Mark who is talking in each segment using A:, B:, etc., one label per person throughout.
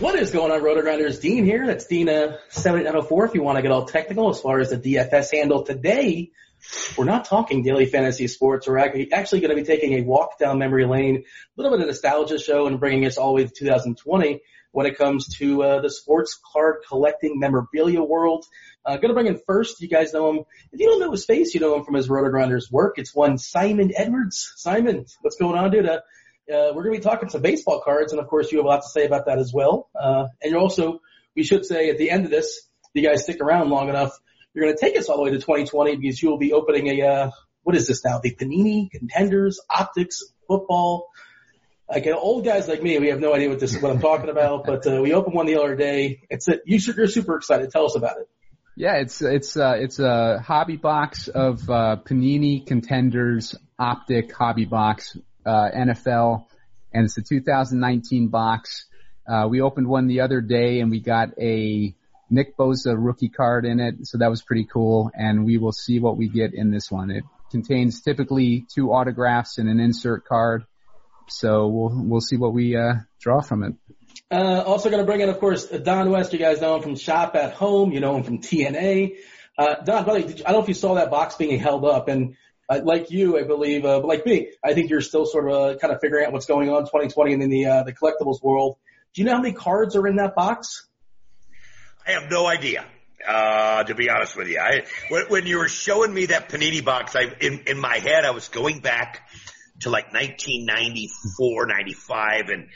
A: What is going on, Rotogrinders? Dean here. That's Dean uh, 7904 if you want to get all technical as far as the DFS handle. Today, we're not talking daily fantasy sports. We're actually going to be taking a walk down memory lane, a little bit of nostalgia show and bringing us all the way to 2020 when it comes to uh, the sports card collecting memorabilia world. Uh, going to bring in first, you guys know him. If you don't know his face, you know him from his Rotogrinders work. It's one Simon Edwards. Simon, what's going on, dude? Uh, uh, we're going to be talking some baseball cards, and of course, you have a lot to say about that as well. Uh, and you're also, we should say at the end of this, if you guys stick around long enough, you're going to take us all the way to 2020 because you will be opening a, uh, what is this now? The Panini Contenders Optics Football. Like old guys like me, we have no idea what this is, what I'm talking about, but uh, we opened one the other day. It's a, you're super excited. Tell us about it.
B: Yeah, it's it's uh, it's a hobby box of uh, Panini Contenders Optic hobby box uh, NFL, and it's a 2019 box. Uh, we opened one the other day, and we got a Nick Bosa rookie card in it, so that was pretty cool. And we will see what we get in this one. It contains typically two autographs and an insert card, so we'll we'll see what we uh, draw from it.
A: Uh, also going to bring in, of course, Don West. You guys know him from Shop at Home. You know him from TNA. Uh, Don, the way, you, I don't know if you saw that box being held up, and uh, like you, I believe, uh, like me, I think you're still sort of uh, kind of figuring out what's going on 2020 and in the uh, the collectibles world. Do you know how many cards are in that box?
C: I have no idea. Uh, to be honest with you, I, when, when you were showing me that Panini box, I, in, in my head, I was going back to like 1994, 95 and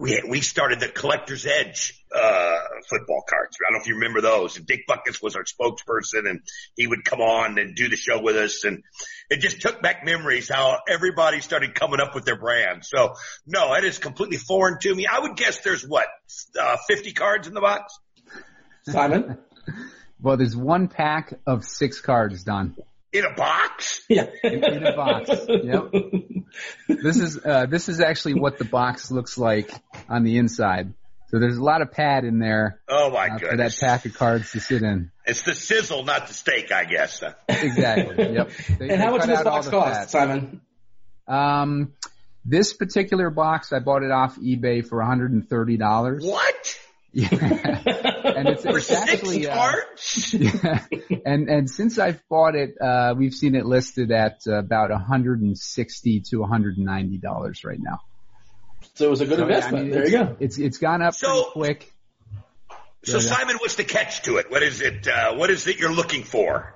C: we we started the collector's edge uh football cards. I don't know if you remember those. And Dick Butkus was our spokesperson and he would come on and do the show with us and it just took back memories how everybody started coming up with their brand. So no, it is completely foreign to me. I would guess there's what, uh 50 cards in the box?
A: Simon?
B: well, there's one pack of six cards, Don.
C: In a box?
A: Yeah.
B: In, in a box. Yep. This is uh, this is actually what the box looks like on the inside. So there's a lot of pad in there.
C: Oh my
B: uh,
C: goodness!
B: For that pack of cards to sit in.
C: It's the sizzle, not the steak, I guess.
B: Exactly. Yep.
A: They, and how much does this box cost, fat. Simon?
B: Um, this particular box, I bought it off eBay for $130.
C: What?
B: Yeah. and it's, it's actually, uh, yeah. and and since I've bought it, uh, we've seen it listed at uh, about 160 to 190 dollars right now.
A: So it was a good
B: So, yeah, I
A: investment.
B: mean,
A: there you go.
B: It's it's gone up
C: So-
B: pretty quick.
C: So
B: Yeah.
C: Simon, what's the catch to it? What is it? Uh, what is it you're looking for?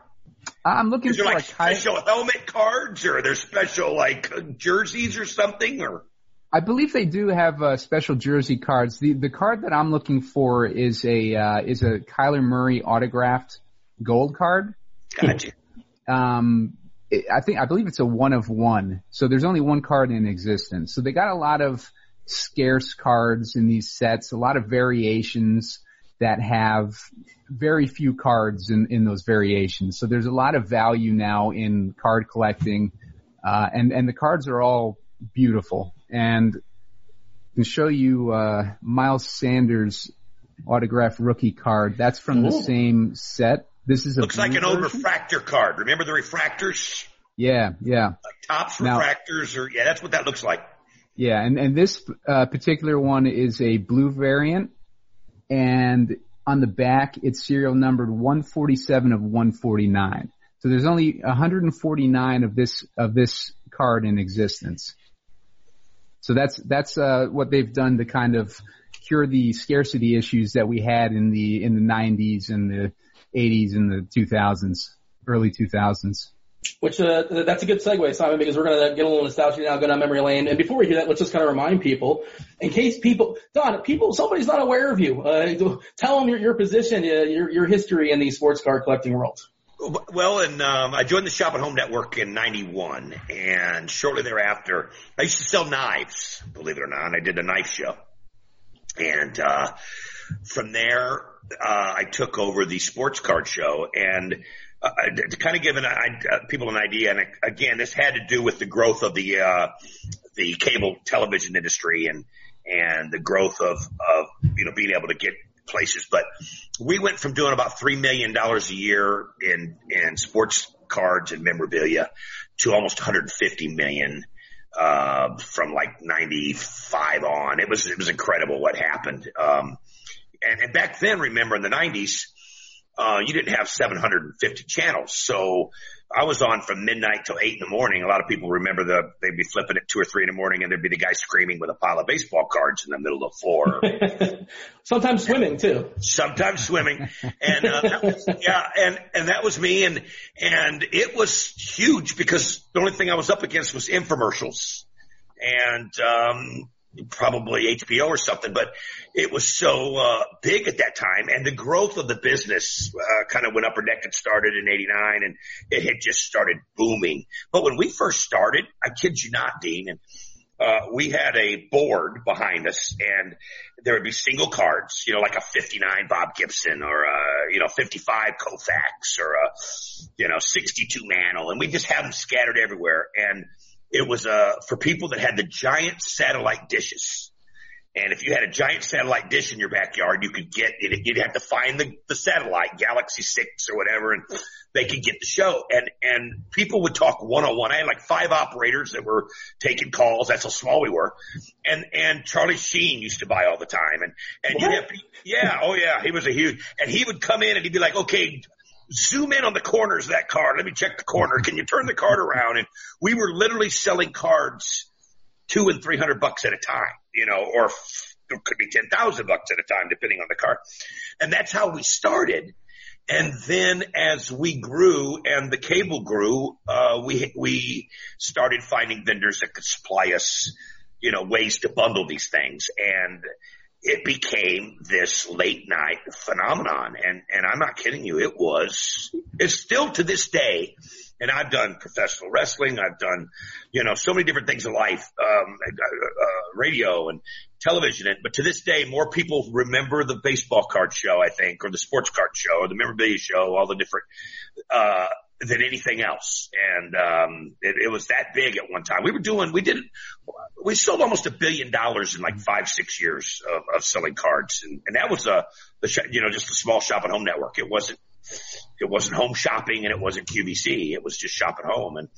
B: I'm looking
C: Is there
B: for
C: like
B: a Ky-
C: special helmet cards, or are there special like uh, jerseys or something, or?
B: I believe they do have uh, special jersey cards. The the card that I'm looking for is a uh, is a Kyler Murray autographed gold card.
C: Gotcha.
B: Um, it, I think I believe it's a one of one. So there's only one card in existence. So they got a lot of scarce cards in these sets, a lot of variations that have very few cards in, in those variations. So there's a lot of value now in card collecting, uh, and and the cards are all beautiful. And I can show you uh, Miles Sanders autograph rookie card. That's from the same set. This is a
C: Looks like an old
B: version.
C: refractor card. Remember the refractors?
B: Yeah, yeah.
C: Like Topps
B: Now-
C: refractors, or yeah, that's what that looks like.
B: Yeah, and, and this uh, particular one is a blue variant, and on the back it's serial numbered 147 of 149. So there's only 149 of this of this card in existence. So that's that's uh, what they've done to kind of cure the scarcity issues that we had in the in the 90s and the 80s and the 2000s, early 2000s.
A: Which uh, that's a good segue, Simon, because we're to get a little nostalgia now, go down memory lane. And before we do that, let's just kind of remind people, in case people, Don, people, somebody's not aware of you. Uh, tell them your, your position, uh, your your history in the sports card collecting world.
C: Well, and um, I joined the Shop at Home Network in '91, and shortly thereafter, I used to sell knives. Believe it or not, I did a knife show, and uh, from there, uh, I took over the sports card show, and uh, to kind of give an, uh, people an idea, and again, this had to do with the growth of the uh, the cable television industry and and the growth of of you know being able to get places. But we went from doing about three million dollars a year in in sports cards and memorabilia to almost 150 million uh, from like 95 on. It was it was incredible what happened. Um, and, and back then, remember in the 90s, uh, you didn't have 750 channels, so I was on from midnight till eight in the morning. A lot of people remember the they'd be flipping at two or three in the morning, and there'd be the guy screaming with a pile of baseball cards in the middle of the floor.
A: Sometimes swimming too.
C: sometimes swimming and uh, was, yeah and and that was me and and it was huge because the only thing I was up against was infomercials and um probably HBO or something but it was so uh big at that time and the growth of the business uh, kind of went upper deck it started in 89 and it had just started booming but when we first started I kid you not Dean and uh, we had a board behind us and there would be single cards, you know, like a 59 Bob Gibson or a, you know, 55 Koufax or a, you know, 62 Mantle. And we just have them scattered everywhere. And it was, uh, for people that had the giant satellite dishes. And if you had a giant satellite dish in your backyard, you could get it. You'd have to find the, the satellite, Galaxy 6 or whatever, and they could get the show. And, and people would talk one on one. I had like five operators that were taking calls. That's how small we were. And, and Charlie Sheen used to buy all the time. And, and you have, yeah, oh yeah, he was a huge, and he would come in and he'd be like, okay, zoom in on the corners of that card. Let me check the corner. Can you turn the card around? And we were literally selling cards two and three hundred bucks at a time, you know, or it could be ten thousand bucks at a time, depending on the card. And that's how we started. And then as we grew and the cable grew, uh, we we started finding vendors that could supply us, you know, ways to bundle these things, and it became this late night phenomenon. And and I'm not kidding you, it was. It's still to this day. And I've done professional wrestling. I've done, you know, so many different things in life, um, uh, radio and television. And, but to this day, more people remember the baseball card show, I think, or the sports card show, or the memorabilia show, all the different, uh, than anything else. And, um, it, it was that big at one time. We were doing, we did, we sold almost a billion dollars in like five, six years of, of selling cards. And, and that was a, the, sh- you know, just a small shop at home network. It wasn't, it wasn't home shopping and it wasn't QVC. It was just shop at home. And,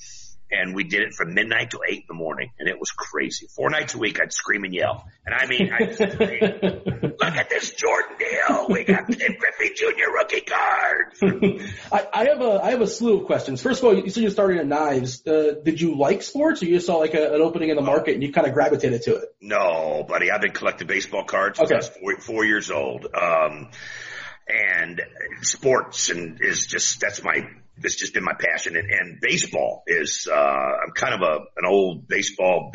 C: and we did it from midnight till eight in the morning and it was crazy. Four nights a week I'd scream and yell. And I mean, I look at this Jordan deal. We got Ken Griffey Jr. rookie cards.
A: I, I have a I have a slew of questions. First of all, you said you started at knives. Uh, did you like sports, or you just saw like a, an opening in the market and you kind of gravitated to it?
C: No, buddy, I've been collecting baseball cards since
A: Okay.
C: I was four, four years old. Um, and sports and is just, that's my, it's just been my passion. And, and baseball is, uh, I'm kind of a, an old baseball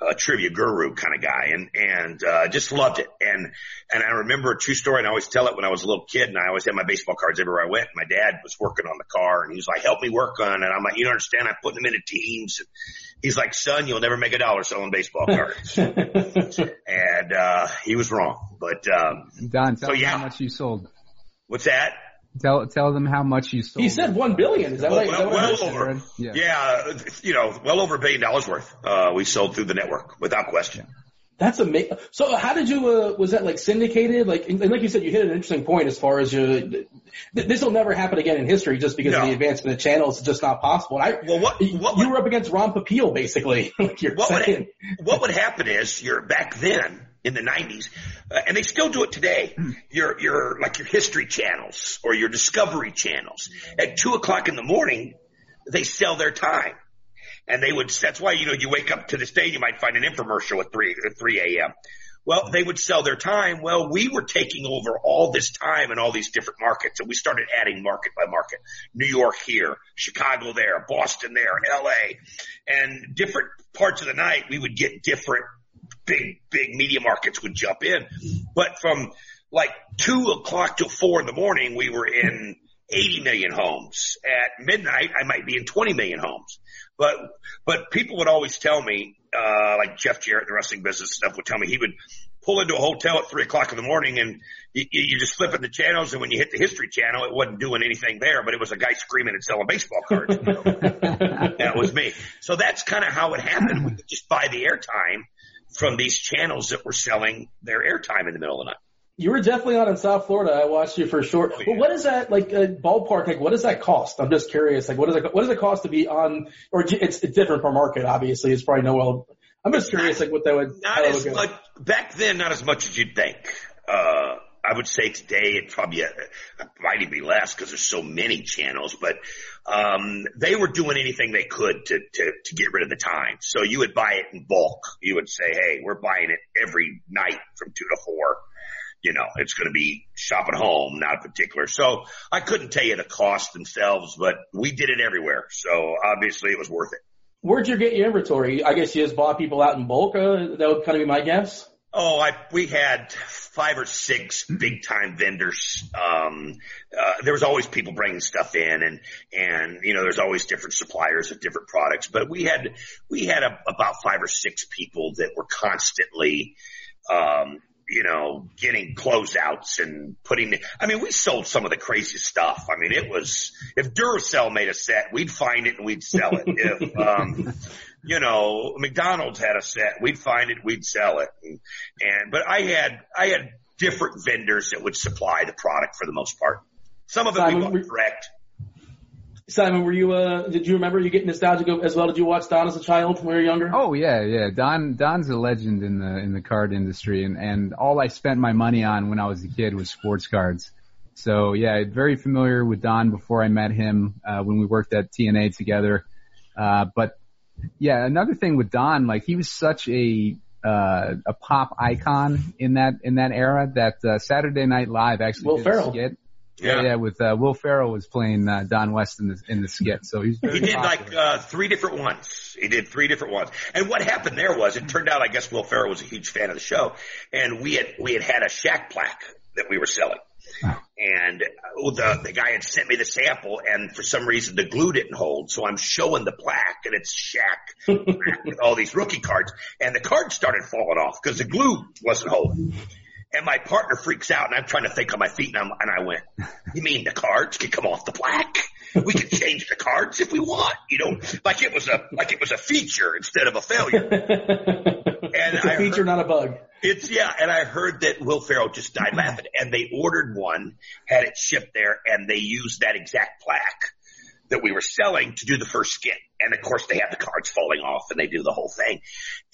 C: uh, trivia guru kind of guy and, and, uh, just loved it. And, and I remember a true story and I always tell it when I was a little kid and I always had my baseball cards everywhere I went. My dad was working on the car and he was like, help me work on it. And I'm like, you don't understand. I'm putting them into teams. And he's like, son, you'll never make a dollar selling baseball cards. and, uh, he was wrong, but, um,
B: Don, tell
C: so,
B: me
C: yeah.
B: how much you sold.
C: what's that?
B: Tell tell them how much you sold.
A: He said one billion. Is that what? I- is that
C: Well,
A: what
C: well over.
B: Yeah.
C: Yeah. you know, well over a billion dollars worth. Uh, we sold through the network without question.
A: That's amazing. So how did you, uh, was that like syndicated? Like, and like you said, you hit an interesting point as far as you, th- this will never happen again in history just because of the advancement of channels. It's just not possible. And I,
C: Well, what- what
A: you
C: would-
A: were up against Ron Popeil basically. like you're
C: what
A: saying.
C: would, what would happen is you're back then in the 90s, uh, and they still do it today. Your, your, like your history channels or your discovery channels at two o'clock in the morning, they sell their time. And they would, that's why, you know, you wake up to this day, you might find an infomercial at three, at 3 a.m. Well, they would sell their time. Well, we were taking over all this time in all these different markets and we started adding market by market. New York here, Chicago there, Boston there, LA, and different parts of the night we would get different big, big media markets would jump in. But from like two o'clock till four in the morning, we were in 80 million homes. At midnight, I might be in 20 million homes. But, but people would always tell me, uh, like Jeff Jarrett, the wrestling business stuff would tell me he would pull into a hotel at three o'clock in the morning and you, you just flip in the channels and when you hit the history channel, it wasn't doing anything there, but it was a guy screaming and selling baseball cards. that was me. So that's kind of how it happened. We could just buy the airtime from these channels that were selling their airtime in the middle of the night.
A: You were definitely on in South Florida. I watched you for a short.
C: Oh, yeah.
A: But what is that like uh, ballpark? Like, what does that cost? I'm just curious. Like, what does it what does it cost to be on? Or it's, it's different per market. Obviously, it's probably no. Well, I'm just curious. Like, what that would
C: Not as
A: would
C: much back then, not as much as you'd think. Uh, I would say today it probably uh, might even be less because there's so many channels, but um, they were doing anything they could to, to to get rid of the time. So you would buy it in bulk. You would say, "Hey, we're buying it every night from two to four. You know, it's going to be shopping home, not particular." So I couldn't tell you the cost themselves, but we did it everywhere. So obviously it was worth it.
A: Where'd you get your inventory? I guess you just bought people out in bulk. Uh, that would kind of be my guess.
C: Oh, I we had five or six big time vendors. Um, uh, there was always people bringing stuff in, and and you know there's always different suppliers of different products. But we had we had a, about five or six people that were constantly. Um, you know, getting closeouts and putting, I mean, we sold some of the craziest stuff. I mean, it was, if Duracell made a set, we'd find it and we'd sell it. If, um, you know, McDonald's had a set, we'd find it, we'd sell it. And, and, but I had, I had different vendors that would supply the product for the most part. Some of it we
A: Simon,
C: bought
A: we-
C: direct.
A: Simon, were you? Uh, did you remember you getting nostalgic as well? Did you watch Don as a child when you were younger?
B: Oh yeah, yeah. Don Don's a legend in the in the card industry, and and all I spent my money on when I was a kid was sports cards. So yeah, very familiar with Don before I met him uh, when we worked at TNA together. Uh, but yeah, another thing with Don, like he was such a uh, a pop icon in that in that era that uh, Saturday Night Live actually
A: Will
B: did
A: Ferrell.
B: a skit.
C: Yeah.
B: yeah, with uh, Will Ferrell was playing uh, Don West in the in the skit, so he's
C: He did
B: popular.
C: like uh, three different ones. He did three different ones. And what happened there was, it turned out, I guess Will Ferrell was a huge fan of the show, and we had we had had a Shaq plaque that we were selling. And uh, the the guy had sent me the sample, and for some reason the glue didn't hold. So I'm showing the plaque, and it's Shaq with all these rookie cards, and the cards started falling off because the glue wasn't holding. And my partner freaks out, and I'm trying to think on my feet, and, I'm, and I went, "You mean the cards can come off the plaque? We can change the cards if we want, you know, like it was a like it was a feature instead of a failure." And
A: it's a
C: I
A: feature,
C: heard-
A: not a bug.
C: It's yeah, and I heard that Will Ferrell just died laughing, and they ordered one, had it shipped there, and they used that exact plaque that we were selling to do the first skit. And of course, they have the cards falling off, and they do the whole thing.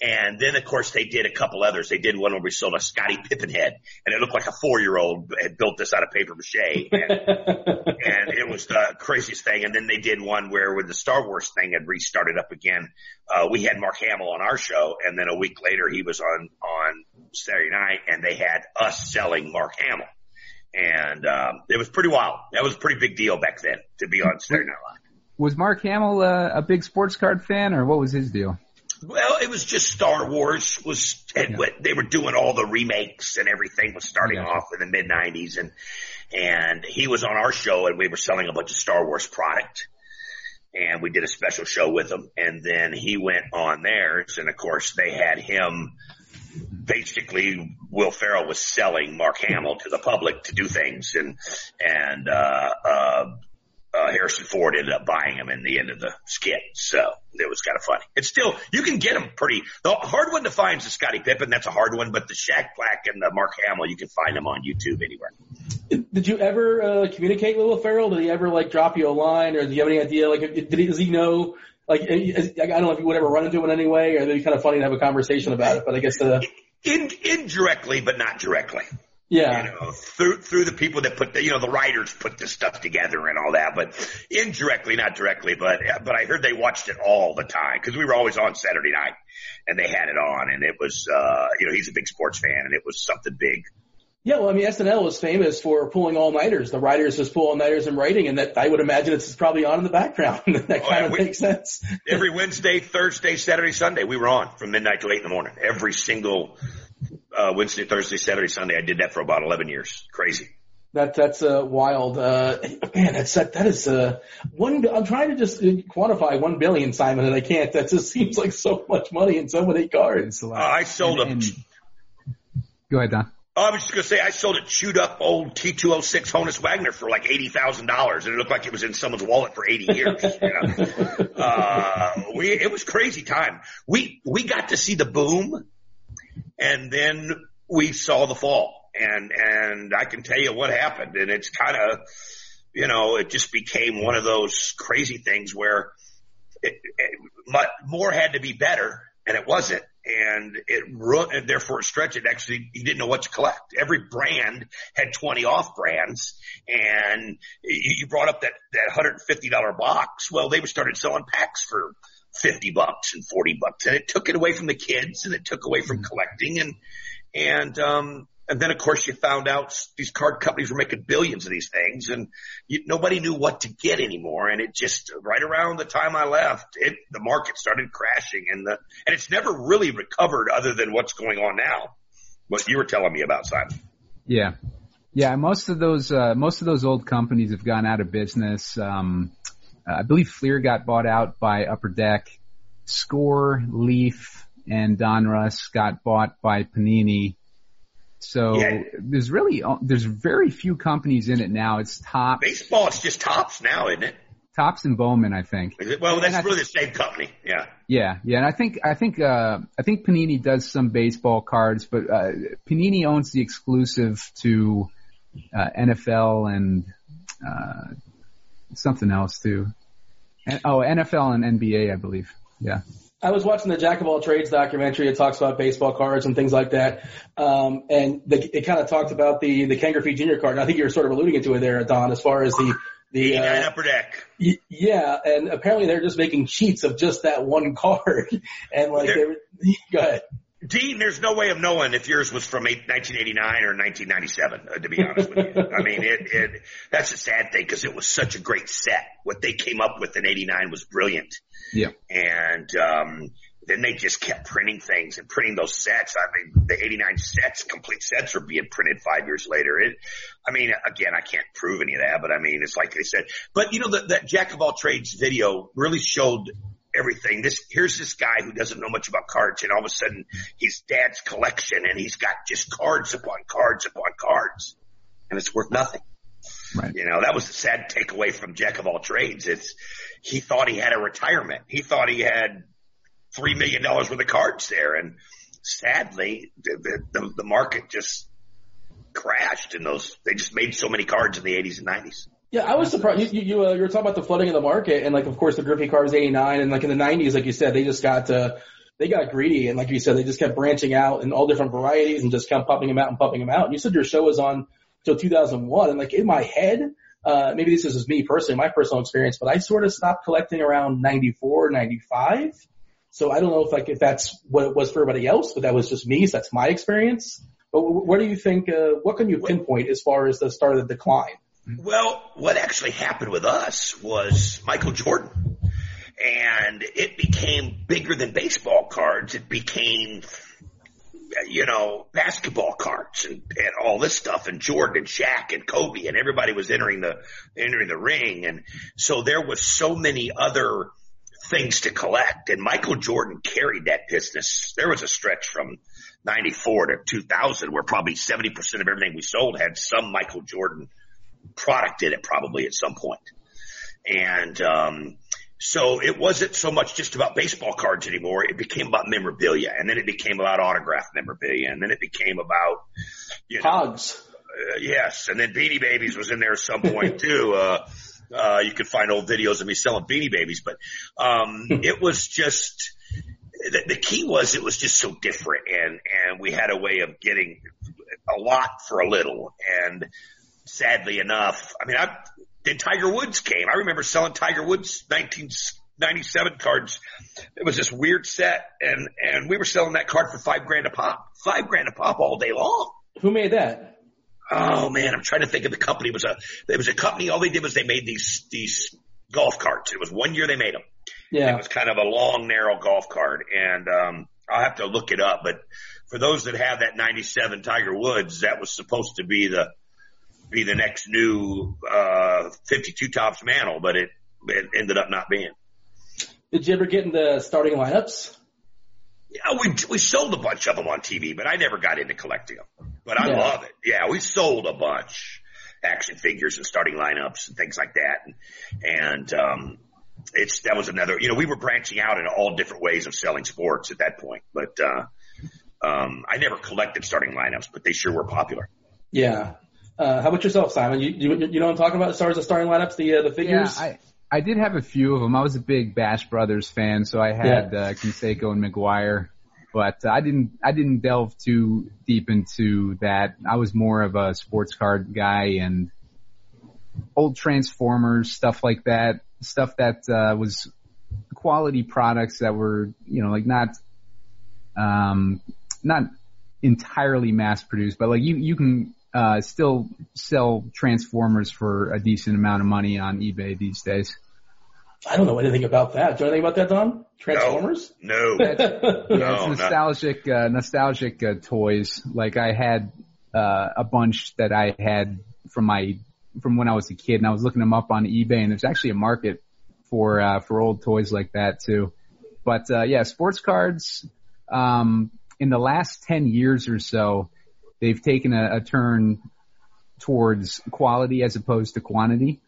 C: And then, of course, they did a couple others. They did one where we sold a Scottie Pippen head, and it looked like a four-year-old had built this out of paper mache. And, and it was the craziest thing. And then they did one where when the Star Wars thing had restarted up again, uh, we had Mark Hamill on our show, and then a week later he was on on Saturday night, and they had us selling Mark Hamill. And um, it was pretty wild. That was a pretty big deal back then to be on Saturday Night Live.
B: Was Mark Hamill uh, a big sports card fan, or what was his deal?
C: Well, it was just Star Wars was and
B: Yeah.
C: they were doing all the remakes and everything was starting
B: Yeah.
C: off in the mid '90s, and and he was on our show and we were selling a bunch of Star Wars product, and we did a special show with him, and then he went on theirs, and of course they had him. Basically, Will Ferrell was selling Mark Hamill to the public to do things, and and uh, uh, uh, Harrison Ford ended up buying him in the end of the skit. So it was kind of funny. It's still, you can get them pretty, the hard one to find is the Scottie Pippen. That's a hard one, but the Shaq plaque and the Mark Hamill, you can find them on YouTube anywhere.
A: Did you ever uh, communicate with Will Ferrell? Did he ever like drop you a line, or do you have any idea? Like, did he, does he know? Like, I don't know if you would ever run into him in any way, or it'd be kind of funny to have a conversation about it. But I guess, uh,
C: In, indirectly, but not directly.
A: yeah,
C: You know, through, through the people that put the, you know, the writers put this stuff together and all that, but indirectly, not directly, but, but I heard they watched it all the time because we were always on Saturday night and they had it on and it was, uh, you know, he's a big sports fan and it was something big.
A: Yeah. Well, I mean, SNL was famous for pulling all nighters. The writers just pull all nighters and writing, and that I would imagine it's probably on in the background. that
C: Oh,
A: kind of
C: we-
A: makes sense.
C: Every Wednesday, Thursday, Saturday, Sunday, we were on from midnight till eight in the morning. Every single uh, Wednesday, Thursday, Saturday, Sunday. I did that for about eleven years. Crazy.
A: That that's uh, wild. Uh, man, that's that, that is uh, one. I'm trying to just quantify one billion, Simon, and I can't. That just seems like so much money in so many cards.
C: Uh. I sold
B: And-
C: a.
B: and- Go ahead, Don.
C: Oh, I was just gonna say I sold a chewed up old T206 Honus Wagner for like eighty thousand dollars, and it looked like it was in someone's wallet for eighty years. You know, uh, we it was crazy time. We we got to see the boom, and then we saw the fall, and and I can tell you what happened, and it's kind of, you know, it just became one of those crazy things where it, it, more had to be better, and it wasn't. And it ru- and therefore it stretched it. Actually, he didn't know what to collect. Every brand had 20 off brands. And you, you brought up that, that $150 box. Well, they started selling packs for 50 bucks and 40 bucks. And it took it away from the kids and it took away from collecting. And, and, um, and then of course you found out these card companies were making billions of these things and you, nobody knew what to get anymore. And it just right around the time I left, it, the market started crashing and the, and it's never really recovered other than what's going on now. What you were telling me about, Simon.
B: Yeah. Yeah, most of those uh, most of those old companies have gone out of business. Um, I believe Fleer got bought out by Upper Deck. Score, Leaf, and Donruss got bought by Panini. So
C: Yeah.
B: there's really there's very few companies in it now. It's Topps,
C: Baseball, it's just Topps now, isn't it?
B: Topps and Bowman, I think.
C: Well, that's really the same company. Yeah.
B: Yeah, yeah, and I think I think uh I think Panini does some baseball cards, but uh Panini owns the exclusive to uh NFL and uh something else too. And, oh, NFL and NBA, I believe. Yeah.
A: I was watching the Jack of all trades documentary. It talks about baseball cards and things like that. Um, and the, it kind of talked about the, the Ken Griffey Jr. card. And I think you were sort of alluding to it there, Don, as far as the, the, uh,
C: upper deck.
A: y- yeah. And apparently they're just making sheets of just that one card. And like, they
C: They're-
A: were, go ahead.
C: Dean, there's no way of knowing if yours was from 1989 or 1997, uh, to be honest with you. I mean, it, it, that's a sad thing because it was such a great set. What they came up with in 89 was brilliant.
B: Yeah.
C: And, um, then they just kept printing things and printing those sets. I mean, the 89 sets, complete sets are being printed five years later. It, I mean, again, I can't prove any of that, but I mean, it's like they said, but you know, that, that Jack of all trades video really showed everything. This, here's this guy who doesn't know much about cards and all of a sudden his dad's collection and he's got just cards upon cards upon cards and it's worth nothing.
B: Right.
C: You know, that was the sad takeaway from Jack of all trades. It's, he thought he had a retirement. He thought he had three million dollars worth of cards there. And sadly, the, the, the market just crashed in those, they just made so many cards in the eighties and nineties.
A: Yeah, I was surprised. You, you, you, uh, you were talking about the flooding of the market, and like, of course, the Griffey car was 89, and like in the 90s, like you said, they just got, uh, they got greedy, and like you said, they just kept branching out in all different varieties and just kept pumping them out and pumping them out. And you said your show was on till 2001, and like in my head, uh, maybe this is just me personally, my personal experience, but I sort of stopped collecting around 94, 95. So I don't know if like, if that's what it was for everybody else, but that was just me, so that's my experience. But what do you think? Uh, what can you pinpoint as far as the start of the decline?
C: Well, what actually happened with us was Michael Jordan, and it became bigger than baseball cards. It became you know, basketball cards and, and all this stuff and Jordan and Shaq and Kobe and everybody was entering the, entering the ring. And so there was so many other things to collect and Michael Jordan carried that business. There was a stretch from 94 to 2000 where probably 70% of everything we sold had some Michael Jordan product in it probably at some point. And, um, so it wasn't so much just about baseball cards anymore. It became about memorabilia and then it became about autograph memorabilia and then it became about,
A: you know, Pogs.
C: Uh, yes. And then Beanie Babies was in there at some point too. Uh, uh, you could find old videos of me selling Beanie Babies, but, um, it was just, the, the key was it was just so different and, and we had a way of getting a lot for a little. And sadly enough, I mean, I, then Tiger Woods came. I remember selling Tiger Woods 1997 cards. It was this weird set and, and we were selling that card for five grand a pop, five grand a pop all day long.
A: Who made that?
C: Oh man, I'm trying to think of the company. It was a, it was a company. All they did was they made these, these golf carts. It was one year they made them. Yeah. It was kind of a long, narrow golf card. And, um, I'll have to look it up, but for those that have that 97 Tiger Woods, that was supposed to be the, be the next new uh, 52 Topps mantle, but it, it ended up not being.
A: Did you ever get into starting lineups?
C: Yeah, we we sold a bunch of them on TV, but I never got into collecting them. But I yeah. love it. Yeah, we sold a bunch action figures and starting lineups and things like that, and and um, it's that was another. You know, we were branching out in all different ways of selling sports at that point, but uh, um, I never collected starting lineups, but they sure were popular.
A: Yeah, uh, how about yourself, Simon? You, you, you know what I'm talking about as far as the starting lineups, the uh, the figures.
B: Yeah, I, I did have a few of them. I was a big Bash Brothers fan, so I had yeah. uh, Canseco and McGwire, but I didn't I didn't delve too deep into that. I was more of a sports card guy and old Transformers stuff like that, stuff that uh, was quality products that were you know like not um not entirely mass produced, but like you you can uh, still sell Transformers for a decent amount of money on eBay these days.
A: I don't know anything about that. Do you know anything about that, Don? Transformers?
C: No.
B: no. yeah, no, it's nostalgic, uh, nostalgic uh, toys. Like I had uh, a bunch that I had from my from when I was a kid, and I was looking them up on eBay, and there's actually a market for uh, for old toys like that too. But uh, yeah, sports cards. Um, in the last ten years or so, they've taken a, a turn towards quality as opposed to quantity,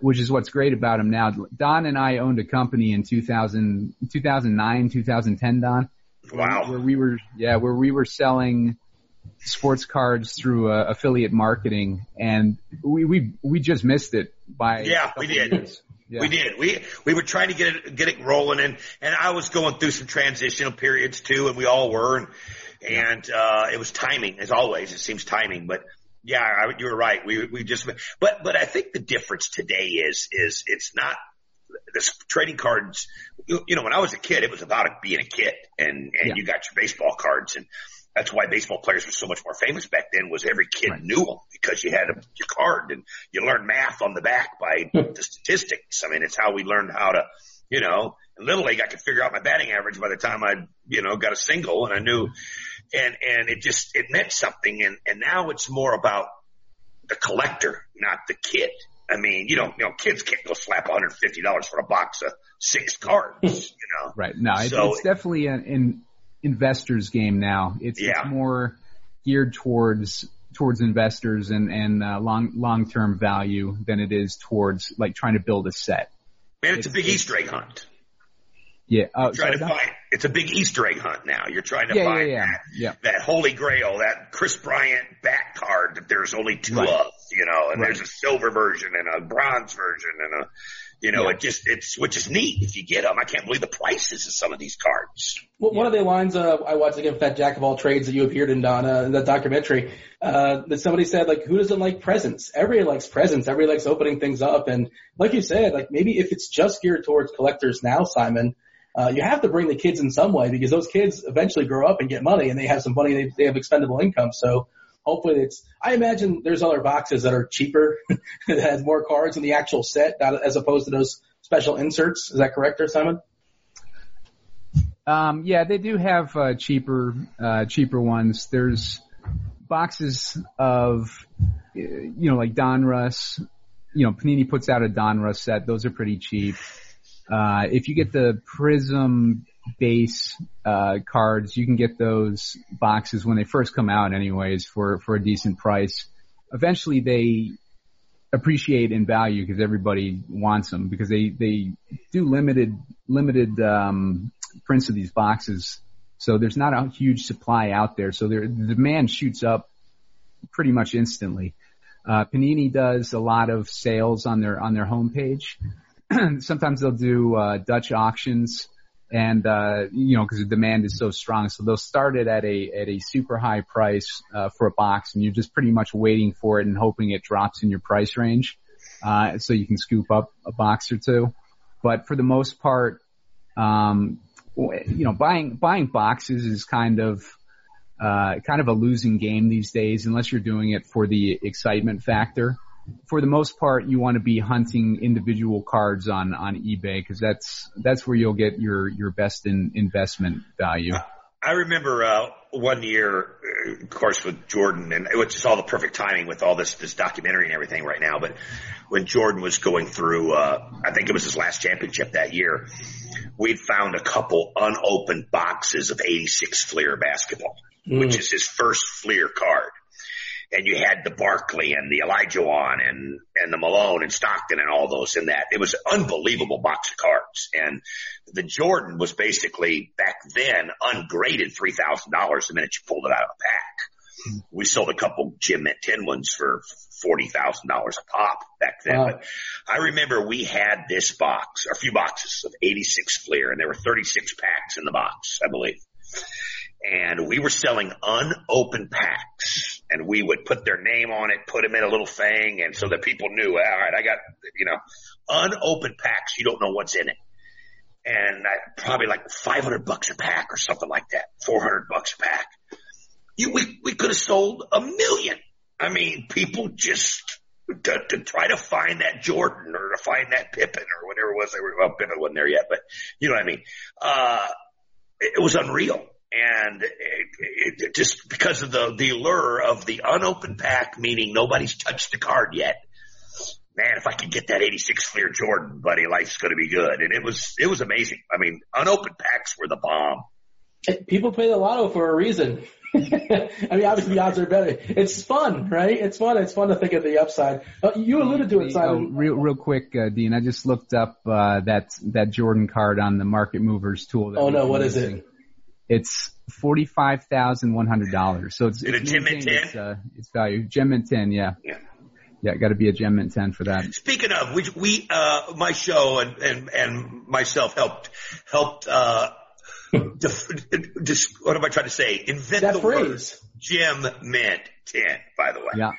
B: which is what's great about them now. Don and I owned a company in 2000, 2009, 2010, Don.
C: Wow.
B: Where we were, yeah, where we were selling sports cards through uh, affiliate marketing and we, we, we just missed it by,
C: yeah, we did. Yeah. We did. We we were trying to get it get it rolling, and and I was going through some transitional periods too, and we all were. And and uh, it was timing as always. It seems timing, but yeah, I, you were right. We we just but but I think the difference today is is it's not this trading cards. You, you know, when I was a kid, it was about being a kid, and and yeah. you got your baseball cards and. That's why baseball players were so much more famous back then was every kid right. knew them because you had a, your card and you learned math on the back by the statistics. I mean, it's how we learned how to, you know, in Little League, I could figure out my batting average by the time I, you know, got a single and I knew, and and it just it meant something. And and now it's more about the collector, not the kid. I mean, you know, you know, kids can't go slap $150 for a box of six cards, you know.
B: Right. No, so, it's definitely an, an investor's game now. It's, yeah. it's more geared towards towards investors and and uh, long long term value than it is towards like trying to build a set.
C: Man, it's, it's a big it's, Easter egg hunt.
B: Yeah.
C: Oh, trying to find, it's a big Easter egg hunt now. You're trying to yeah, find yeah, yeah. That, that holy grail, that Kris Bryant bat card that there's only two right. of, you know, and right. there's a silver version and a bronze version and a, you know, it just, it's, which is neat if you get them. I can't believe the prices of some of these cards.
A: Well, one of the lines, uh, I watched again, Fat Jack of all trades that you appeared in, Donna, in that documentary, uh, that somebody said, like, who doesn't like presents? Everybody likes presents. Everybody likes opening things up. And like you said, like maybe if it's just geared towards collectors now, Simon, uh, you have to bring the kids in some way because those kids eventually grow up and get money and they have some money, they, they have expendable income. So hopefully it's, I imagine there's other boxes that are cheaper that has more cards in the actual set as opposed to those special inserts. Is that correct, or Simon?
B: Um, yeah, they do have uh, cheaper uh, cheaper ones. There's boxes of you know like Donruss. You know, Panini puts out a Donruss set. Those are pretty cheap. Uh, if you get the Prism base uh, cards, you can get those boxes when they first come out, anyways, for for a decent price. Eventually, they appreciate in value because everybody wants them because they they do limited limited um, prints of these boxes. So there's not a huge supply out there. So the demand shoots up pretty much instantly. Uh, Panini does a lot of sales on their on their homepage. Sometimes they'll do uh, Dutch auctions, and uh, you know because the demand is so strong, so they'll start it at a at a super high price uh, for a box, and you're just pretty much waiting for it and hoping it drops in your price range, uh, so you can scoop up a box or two. But for the most part, um, you know, buying buying boxes is kind of uh, kind of a losing game these days unless you're doing it for the excitement factor. For the most part, you want to be hunting individual cards on on eBay because that's that's where you'll get your your best in investment value.
C: I remember uh, one year, of course, with Jordan, and it was just all the perfect timing with all this this documentary and everything right now. But when Jordan was going through, uh, I think it was his last championship that year, we'd found a couple unopened boxes of '86 Fleer basketball, mm. which is his first Fleer card and you had the Barkley and the Olajuwon and and the Malone and Stockton and all those in that. It was an unbelievable box of cards, and the Jordan was basically back then ungraded three thousand dollars the minute you pulled it out of the pack. We sold a couple Gem Mint tin ones for forty thousand dollars a pop back then. Wow. But I remember we had this box, or a few boxes of eighty six Fleer, and there were thirty six packs in the box, I believe and we were selling unopened packs and we would put their name on it, put them in a little thing. And so that people knew, all right, I got, you know, unopened packs. You don't know what's in it. And I, probably like 500 bucks a pack or something like that, 400 bucks a pack. You, we, we could have sold a million. I mean, people just to, to try to find that Jordan or to find that Pippen or whatever it was. They were, well, Pippen wasn't there yet, but you know what I mean? Uh, it, it was unreal and it, it, just because of the the allure of the unopened pack, meaning nobody's touched the card yet. Man, if I could get that 86 Fleer Jordan, buddy, life's going to be good. And it was, it was amazing. I mean, unopened packs were the bomb.
A: People play the lotto for a reason. I mean, obviously the odds are better. It's fun, right? It's fun. It's fun to think of the upside. Uh, you alluded to it, Simon.
B: Oh, real, real quick, uh, Dean. I just looked up uh, that that Jordan card on the Market Movers tool.
A: oh no, what using. is it?
B: It's forty five thousand one hundred dollars. So it's
C: it's,
B: it's
C: Gem Mint ten.
B: Its, uh, its value. Gem Mint ten, yeah.
C: Yeah.
B: Yeah, got to be a Gem Mint 10 for that.
C: Speaking of, we, we uh, my show and, and, and myself helped, helped, uh, def, just, what am I trying to say? Invent
A: that
C: the
A: phrase.
C: word Gem Mint 10, by the way.
B: Yeah.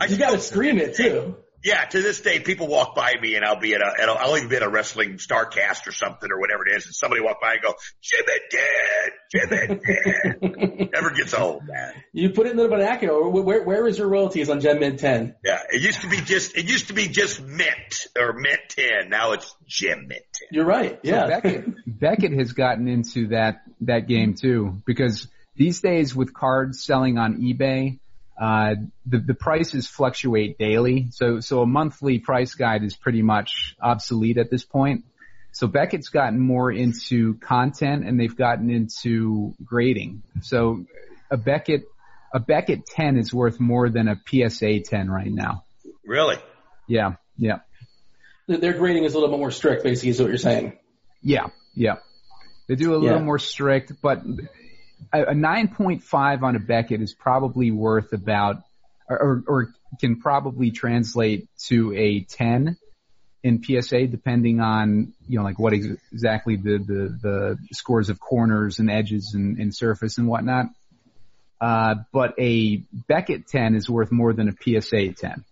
A: I you got to scream it too.
C: Yeah, to this day, people walk by me and I'll be at a, at a I'll even be at a wrestling Starrcast or something or whatever it is, and somebody walk by and go, Jimmy did, Jimmy did. Never gets old, man.
A: You put it in the vernacular. Where, where is your royalties on Gem Mint 10?
C: Yeah, it used to be just, it used to be just Mint or Mint 10. Now it's Gem Mint 10.
A: You're right. Yeah.
B: So Beckett, Beckett has gotten into that, that game too, because these days with cards selling on eBay, uh, the, the prices fluctuate daily. So, so a monthly price guide is pretty much obsolete at this point. So Beckett's gotten more into content and they've gotten into grading. So a Beckett, a Beckett 10 is worth more than a PSA 10 right now.
C: Really?
B: Yeah. Yeah.
A: Their grading is a little bit more strict, basically, is what you're saying.
B: Yeah. Yeah. They do a little yeah. more strict, but a, a 9.5 on a Beckett is probably worth about, or, or can probably translate to a 10 in PSA, depending on you know like what ex- exactly the, the the scores of corners and edges and, and surface and whatnot. Uh, but a Beckett 10 is worth more than a PSA 10.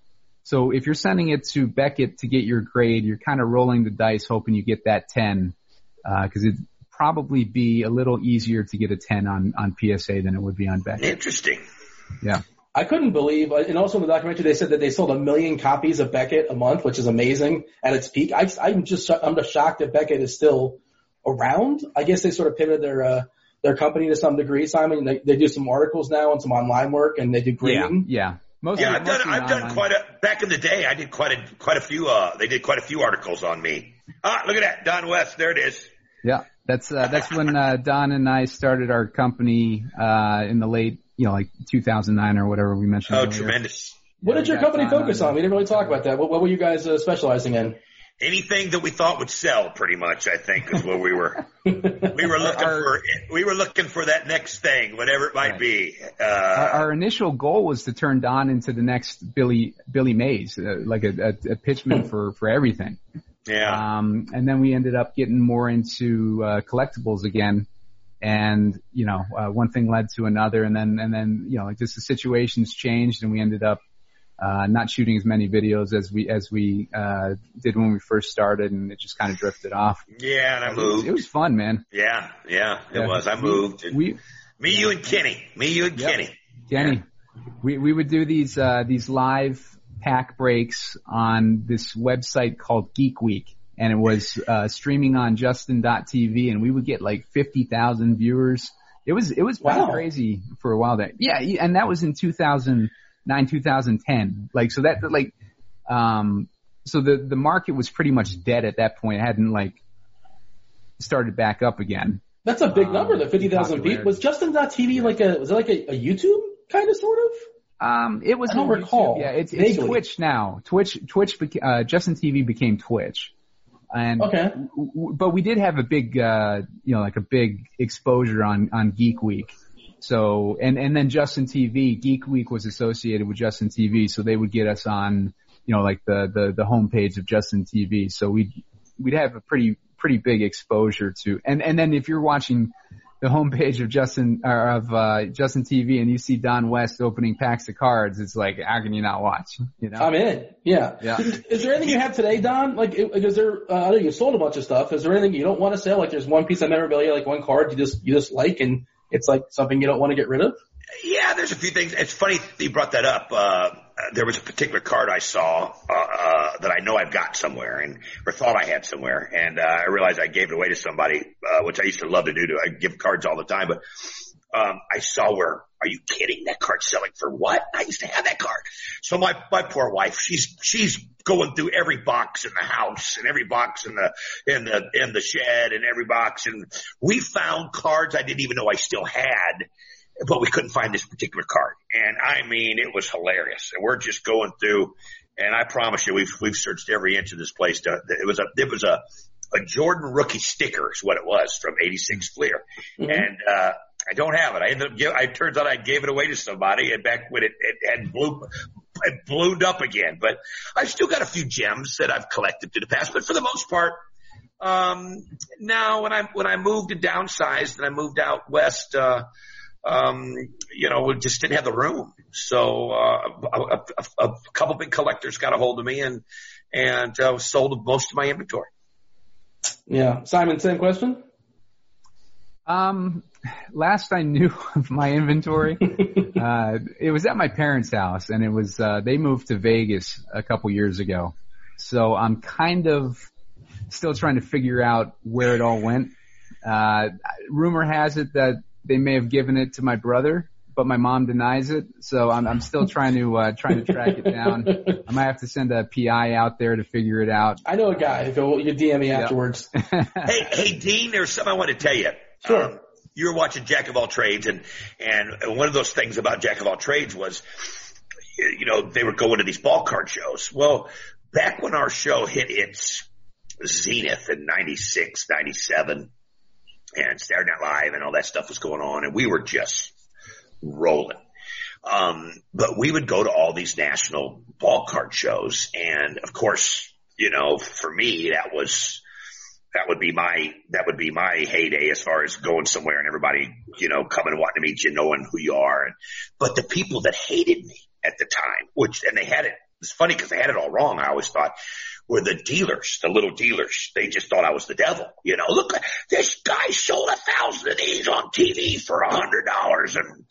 B: So if you're sending it to Beckett to get your grade, you're kind of rolling the dice, hoping you get that 10 because it'd probably be a little easier to get a 10 on on PSA than it would be on Beckett.
C: Interesting.
B: Yeah.
A: I couldn't believe, uh, and also in the documentary they said that they sold a million copies of Beckett a month, which is amazing at its peak. I, I'm just, I'm just shocked that Beckett is still around. I guess they sort of pivoted their, uh, their company to some degree, Simon. They, they do some articles now and some online work and they do grading.
B: Yeah. Yeah. Mostly,
C: Yeah, I've done I've done quite a back in the day. I did quite a quite a few. Uh, they did quite a few articles on me. Ah, look at that, Don West. There it is.
B: Yeah, that's uh, that's when uh, Don and I started our company uh, in the late, you know, like 2009 or whatever we mentioned.
C: Oh,
B: earlier.
C: tremendous.
A: What
B: Yeah,
A: did your company
B: Don
A: focus
B: on
A: on? We didn't really talk about that. What, what were you guys uh, specializing in?
C: Anything that we thought would sell, pretty much, I think, is what we were. we were looking
B: Our-
C: for. We were looking for that next thing, whatever it might
B: Right.
C: be. Uh,
B: Our, our initial goal was to turn Don into the next Billy Billy Mays, uh, like a, a, a pitchman for for everything.
C: Yeah.
B: Um, and then we ended up getting more into uh, collectibles again, and you know, uh, one thing led to another, and then and then you know, like just the situations changed, and we ended up uh, not shooting as many videos as we as we uh, did when we first started, and it just kind of drifted off.
C: yeah, and I
B: It was,
C: moved.
B: it was fun, man.
C: yeah, yeah, it
B: Yeah.
C: was. I moved. And
B: We
C: me, you, and Kenny. Me, you, and
B: Yep.
C: Kenny.
B: Kenny, we we would do these uh, these live pack breaks on this website called Geek Week, and it was uh, streaming on Justin.tv, and we would get like fifty thousand viewers. It was it was pretty
A: Wow.
B: crazy for a while there. Yeah, and that was in 2009, 2010. Like so that like um so the the market was pretty much dead at that point. It hadn't like started back up again.
A: That's a big
B: Um,
A: number, the 50,000
B: popularity.
A: people. Was Justin.tv like a, was it like a, a YouTube kind of sort of?
B: Um, it was
A: I don't
B: on
A: recall.
B: YouTube. Yeah, it's, it's. Twitch now. Twitch, Twitch, beca- uh, Justin TV became Twitch. And,
A: Okay.
B: w- w- but we did have a big, uh, you know, like a big exposure on, on Geek Week. So, and, and then Justin TV, Geek Week was associated with Justin TV. So they would get us on, you know, like the, the, the homepage of Justin TV. So we'd, we'd have a pretty, pretty big exposure to, and, and then if you're watching the homepage of Justin, or of, uh, Justin TV and you see Don West opening packs of cards, it's like, how can you not watch? You know?
A: I'm in. Yeah.
B: Yeah.
A: Is there anything you have today, Don? Like, i- is there? Uh, I know you sold a bunch of stuff. Is there anything you don't want to sell? Like, there's one piece of memorabilia, like one card you just you just like, and it's like something you don't want to get rid of.
C: Yeah, there's a few things. It's funny you brought that up. Uh, there was a particular card I saw uh, uh, that I know I've got somewhere, and or thought I had somewhere, and uh, I realized I gave it away to somebody, uh, which I used to love to do. To I give cards all the time, but um, I saw where. Are you kidding? That card's selling for what? I used to have that card. So my my poor wife, she's she's going through every box in the house and every box in the in the in the shed and every box, and we found cards I didn't even know I still had but we couldn't find this particular card. And I mean, it was hilarious. And we're just going through, and I promise you, we've we've searched every inch of this place. To, it was a it was a a Jordan rookie sticker is what it was from '86 Fleer,
A: Mhm.
C: and uh, I don't have it. I ended up give, I turns out I gave it away to somebody, and back when it it had blew it ballooned up again. But I've still got a few gems that I've collected through the past. But for the most part, um, now when I when I moved and downsized and I moved out west. uh um, you know, we just didn't have the room. So uh, a, a, a, a couple big collectors got a hold of me and and uh, sold most of my inventory.
A: Yeah. Simon, same question.
B: Um, last I knew of my inventory, uh, it was at my parents' house and it was, uh, they moved to Vegas a couple years ago. So I'm kind of still trying to figure out where it all went. Uh, rumor has it that they may have given it to my brother, but my mom denies it. So I'm, I'm still trying to, uh, trying to track it down. I might have to send a PI out there to figure it out.
A: I know a guy. If you you DM me afterwards.
C: hey, hey, Dean, there's something I want to tell you.
A: Sure.
C: Um, you were watching Jack of all trades, and and one of those things about Jack of all trades was, you know, they were going to these ball card shows. Well, back when our show hit its zenith in '96, '97, and Saturday Night Live and all that stuff was going on, and we were just rolling. Um, but we would go to all these national ball card shows, and of course, you know, for me, that was that would be my that would be my heyday as far as going somewhere and everybody, you know, coming and wanting to meet you, knowing who you are. And but the people that hated me at the time, which and they had it. It's funny because they had it all wrong. I always thought were the dealers, the little dealers. They just thought I was the devil. You know, look, this guy sold a thousand of these on TV for a hundred dollars and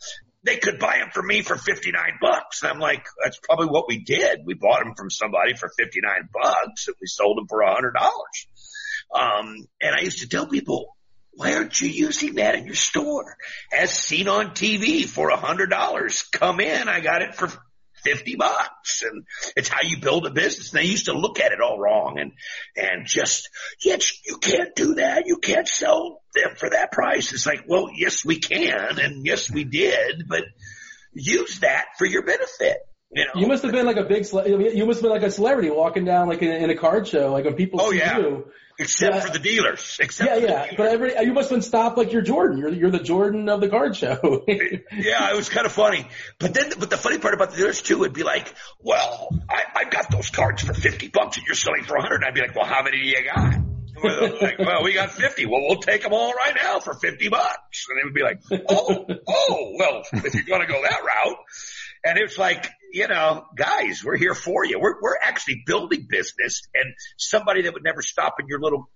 C: they could buy them for me for 59 bucks. And I'm like, that's probably what we did. We bought them from somebody for 59 bucks and we sold them for a hundred dollars. Um, and I used to tell people, why aren't you using that in your store? As seen on TV for a hundred dollars. Come in. I got it for 50 bucks and it's how you build a business. And they used to look at it all wrong and, and just, yes, you can't do that. You can't sell them for that price. It's like, well, yes, we can. And yes, we did, but use that for your benefit. You, know?
A: you must have been like a big, you must have been like a celebrity walking down like in, in a card show, like when people
C: oh,
A: see
C: yeah.
A: you.
C: Except yeah. for the dealers. Except
A: yeah,
C: for
A: yeah. But every you must have been stopped like you're Jordan. You're you're the Jordan of the card show.
C: yeah, it was kind of funny. But then, but the funny part about the dealers too would be like, well, I, I got those cards for fifty bucks, and you're selling for a hundred. I'd be like, well, how many do you got? like, well, we got 50. Well, we'll take them all right now for 50 bucks. And they would be like, oh, oh, well, if you're going to go that route. And it's like, you know, guys, we're here for you. We're, we're actually building business and somebody that would never stop in your little,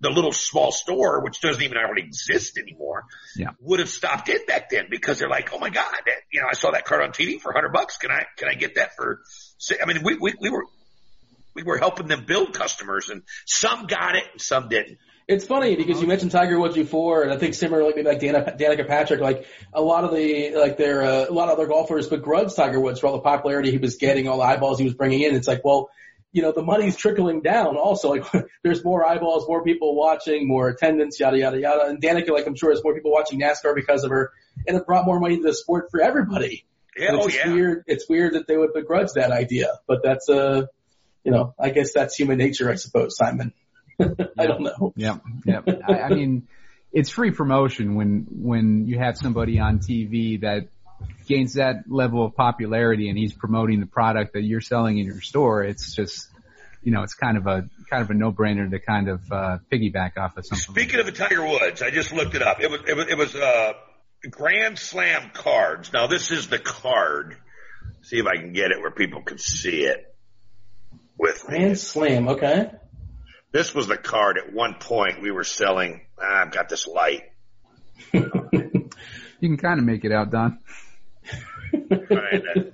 C: the little small store, which doesn't even already exist anymore,
B: yeah.
C: would have stopped in back then because they're like, oh my God, that, you know, I saw that card on TV for hundred bucks. Can I, can I get that for, I mean, we, we, we were, we were helping them build customers and some got it and some didn't.
A: It's funny because you mentioned Tiger Woods before, and I think similar like maybe like Dana, Danica Patrick, like a lot of the like there uh, a lot of other golfers begrudged Tiger Woods for all the popularity he was getting, all the eyeballs he was bringing in. It's like, well, you know, the money's trickling down. Also, like there's more eyeballs, more people watching, more attendance, yada yada yada. And Danica, like I'm sure, there's more people watching NASCAR because of her, and it brought more money to the sport for everybody.
C: Yeah,
A: it's
C: oh, yeah.
A: weird. It's weird that they would begrudge that idea, but that's uh, you know, I guess that's human nature, I suppose, Simon. I don't know.
B: Yeah, yeah. I, I mean, it's free promotion when when you have somebody on TV that gains that level of popularity and he's promoting the product that you're selling in your store. It's just, you know, it's kind of a kind of a no-brainer to kind of uh, piggyback off of something.
C: Speaking of the Tiger Woods, I just looked it up. It was it was, it was uh, Grand Slam cards. Now this is the card. See if I can get it where people can see it. With me.
A: Grand Slam, okay.
C: This was the card at one point we were selling. Ah, I've got this light.
B: You can kind of make it out, Don.
C: Right, that-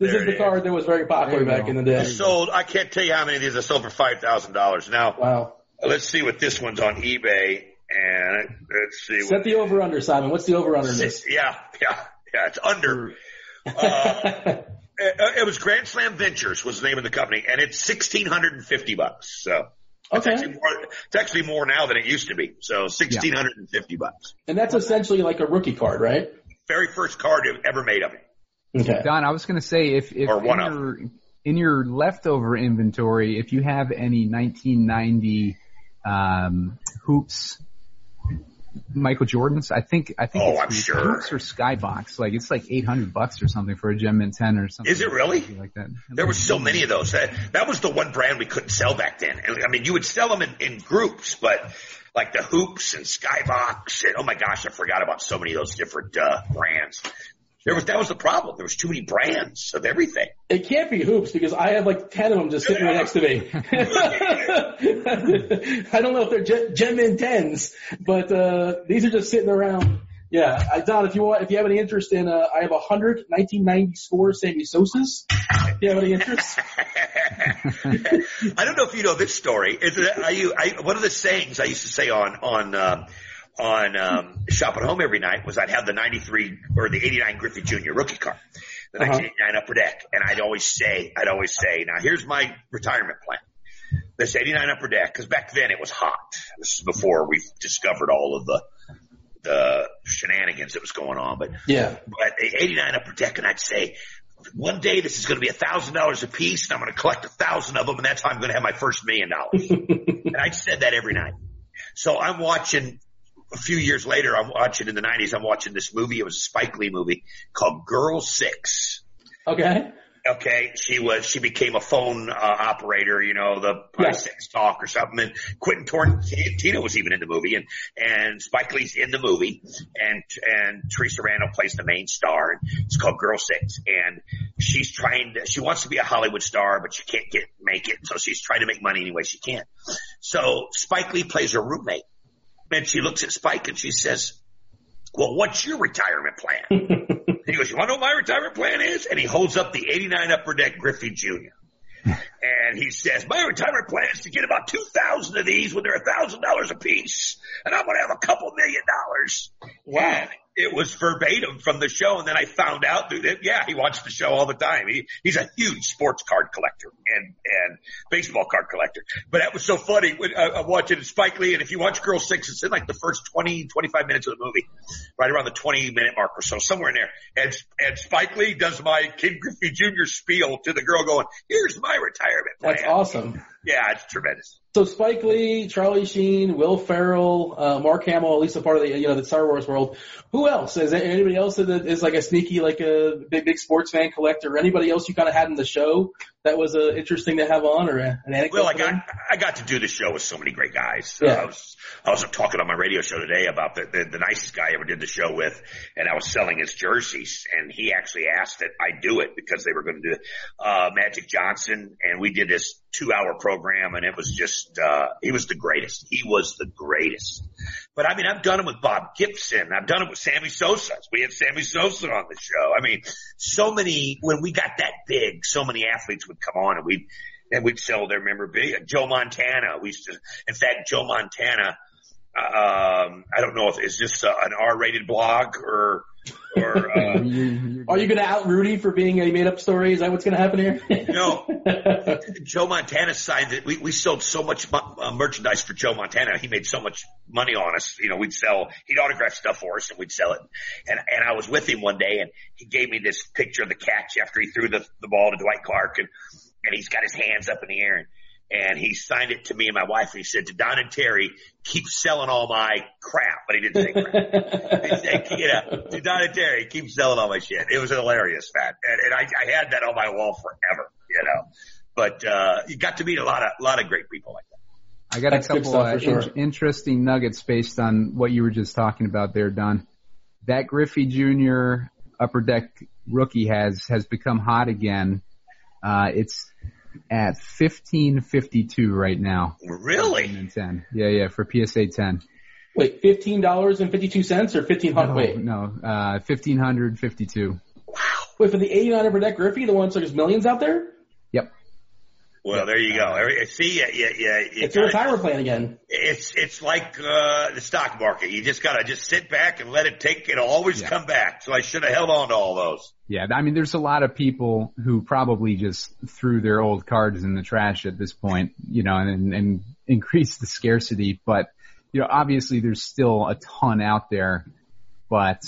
A: This is
C: it
A: the card that was very popular back
B: go.
A: in the day.
C: I sold. I can't tell you how many of these I sold for five thousand dollars. Now
A: Wow.
C: let's see what this one's on eBay, and let's see.
A: Set
C: What,
A: the over under, Simon. What's the over under in this?
C: yeah, yeah, yeah. It's under. Uh, it, it was Grand Slam Ventures was the name of the company, and it's sixteen hundred and fifty bucks. So it's
A: Okay.
C: actually more. It's actually more now than it used to be. So sixteen hundred and fifty bucks.
A: And that's essentially like a rookie card, right?
C: Very first card ever made of it.
A: Okay.
B: Don, I was going to say if, if
C: Or
B: in
C: one of
B: your in your leftover inventory, if you have any 1990 um, hoops, Michael Jordans, I think I think
C: Oh,
B: it's
C: I'm
B: hoops,
C: sure.
B: hoops or Skybox, like it's like 800 bucks or something for a Gem Mint 10 or something.
C: Is it really?
B: like that?
C: There were so many of those. That, that was the one brand we couldn't sell back then. And, I mean, you would sell them in, in groups, but like the hoops and Skybox and oh my gosh, I forgot about so many of those different uh, brands. There was that was the problem. There was too many brands of everything.
A: It can't be hoops because I have like 10 of them just sitting right next to me. I don't know if they're Gem- Gem Mint 10s, but, uh, these are just sitting around. Yeah. I, Don, if you want, if you have any interest in, uh, I have a hundred 1990 score Sammy Sosa's. If you have any interest?
C: I don't know if you know this story. Is it, are you, I, one of the sayings I used to say on on um, on um, shop at home every night was I'd have the '93 or the '89 Griffey Jr. rookie card, the
A: Uh-huh.
C: 1989 upper deck, and I'd always say, I'd always say, now here's my retirement plan. This 89 upper deck, because back then it was hot. This is before we discovered all of the the shenanigans that was going on, but
A: Yeah.
C: but 89 upper deck, and I'd say, one day this is going to be a thousand dollars a piece, and I'm going to collect a thousand of them, and that's how I'm going to have my first million dollars. and I said that every night. So I'm watching. A few years later, I'm watching in the 90s. I'm watching this movie. It was a Spike Lee movie called Girl Six.
A: Okay.
C: Okay, she was she became a phone uh, operator, you know, the
A: Yeah.
C: sex talk or something. And Quentin Tarantino was even in the movie, and and Spike Lee's in the movie, and and Theresa Randle plays the main star. And it's called Girl Six, and she's trying to she wants to be a Hollywood star, but she can't get make it, so she's trying to make money any way she can. So Spike Lee plays her roommate, and she looks at Spike and she says, "Well, what's your retirement plan?" He goes, you want to know what my retirement plan is? And he holds up the 89 Upper Deck Griffey Jr. and he says, my retirement plan is to get about 2,000 of these when they're $1,000 a piece. And I'm going to have a couple million dollars.
A: Wow.
C: And it was verbatim from the show. And then I found out that, yeah, he watched the show all the time. He, he's a huge sports card collector and, and baseball card collector. But that was so funny. When, uh, I'm watching Spike Lee. And if you watch Girl Six, it's in like the first 20, 25 minutes of the movie, right around the 20 minute mark or so, somewhere in there. And, and Spike Lee does my King Griffey Jr. spiel to the girl going, here's my retirement plan.
A: That's awesome.
C: Yeah, it's tremendous.
A: So Spike Lee, Charlie Sheen, Will Ferrell, uh, Mark Hamill, at least a part of the you know the Star Wars world. Who else? Is there anybody else that is like a sneaky like a big big sports fan collector? Or anybody else you kind of had in the show that was uh, interesting to have on or an anecdote?
C: Well, I got? I got to do the show with so many great guys.
A: Yeah.
C: Uh, I was I was talking on my radio show today about the, the the nicest guy I ever did the show with, and I was selling his jerseys, and he actually asked that I do it because they were going to do uh, Magic Johnson, and we did this two hour program, and it was just uh, he was the greatest. He was the greatest. But I mean, I've done it with Bob Gibson. I've done it with Sammy Sosa. We had Sammy Sosa on the show. I mean, so many, when we got that big, so many athletes would come on and we'd, and we'd sell their memorabilia. Joe Montana, we used to, in fact, Joe Montana, um, I don't know if it's just uh, an R-rated blog or, or, uh,
B: you're-
A: Are you going to out Rudy for being a made up story? Is that what's going to happen here?
C: no, Joe Montana signed it. We, we sold so much mu- uh, merchandise for Joe Montana. He made so much money on us. You know, we'd sell, he'd autograph stuff for us and we'd sell it. And, and I was with him one day and he gave me this picture of the catch after he threw the, the ball to Dwight Clark and, and he's got his hands up in the air and, and he signed it to me and my wife and he said to Don and Terry, keep selling all my crap. But he didn't say crap. He said, you know, to Don and Terry, keep selling all my shit. It was hilarious, man. And, and I, I had that on my wall forever, you know. But uh, you got to meet a lot of a lot of great people like that.
B: I got
A: That's
B: a couple
A: stuff
B: uh,
A: sure.
B: in- interesting nuggets based on what you were just talking about there, Don. That Griffey Jr. upper deck rookie has has become hot again. Uh, it's at 1552 right now.
C: Really?
B: And 10. Yeah, yeah, for PSA 10.
A: Wait, fifteen dollars and fifty two cents or fifteen hundred?
B: No,
A: Wait,
B: no, uh, 1552.
A: wait for the eighty nine per deck Griffey, the one so there's millions out there.
B: Yep.
C: Well, there you go. Every- See, yeah, yeah, yeah. you
A: It's a
C: gotta-
A: retirement plan again.
C: It's it's like uh, the stock market. You just gotta just sit back and let it take. It'll always
B: Yeah.
C: come back. So I should have held on to all those.
B: Yeah, I mean, there's a lot of people who probably just threw their old cards in the trash at this point, you know, and, and increased the scarcity. But, you know, obviously there's still a ton out there, but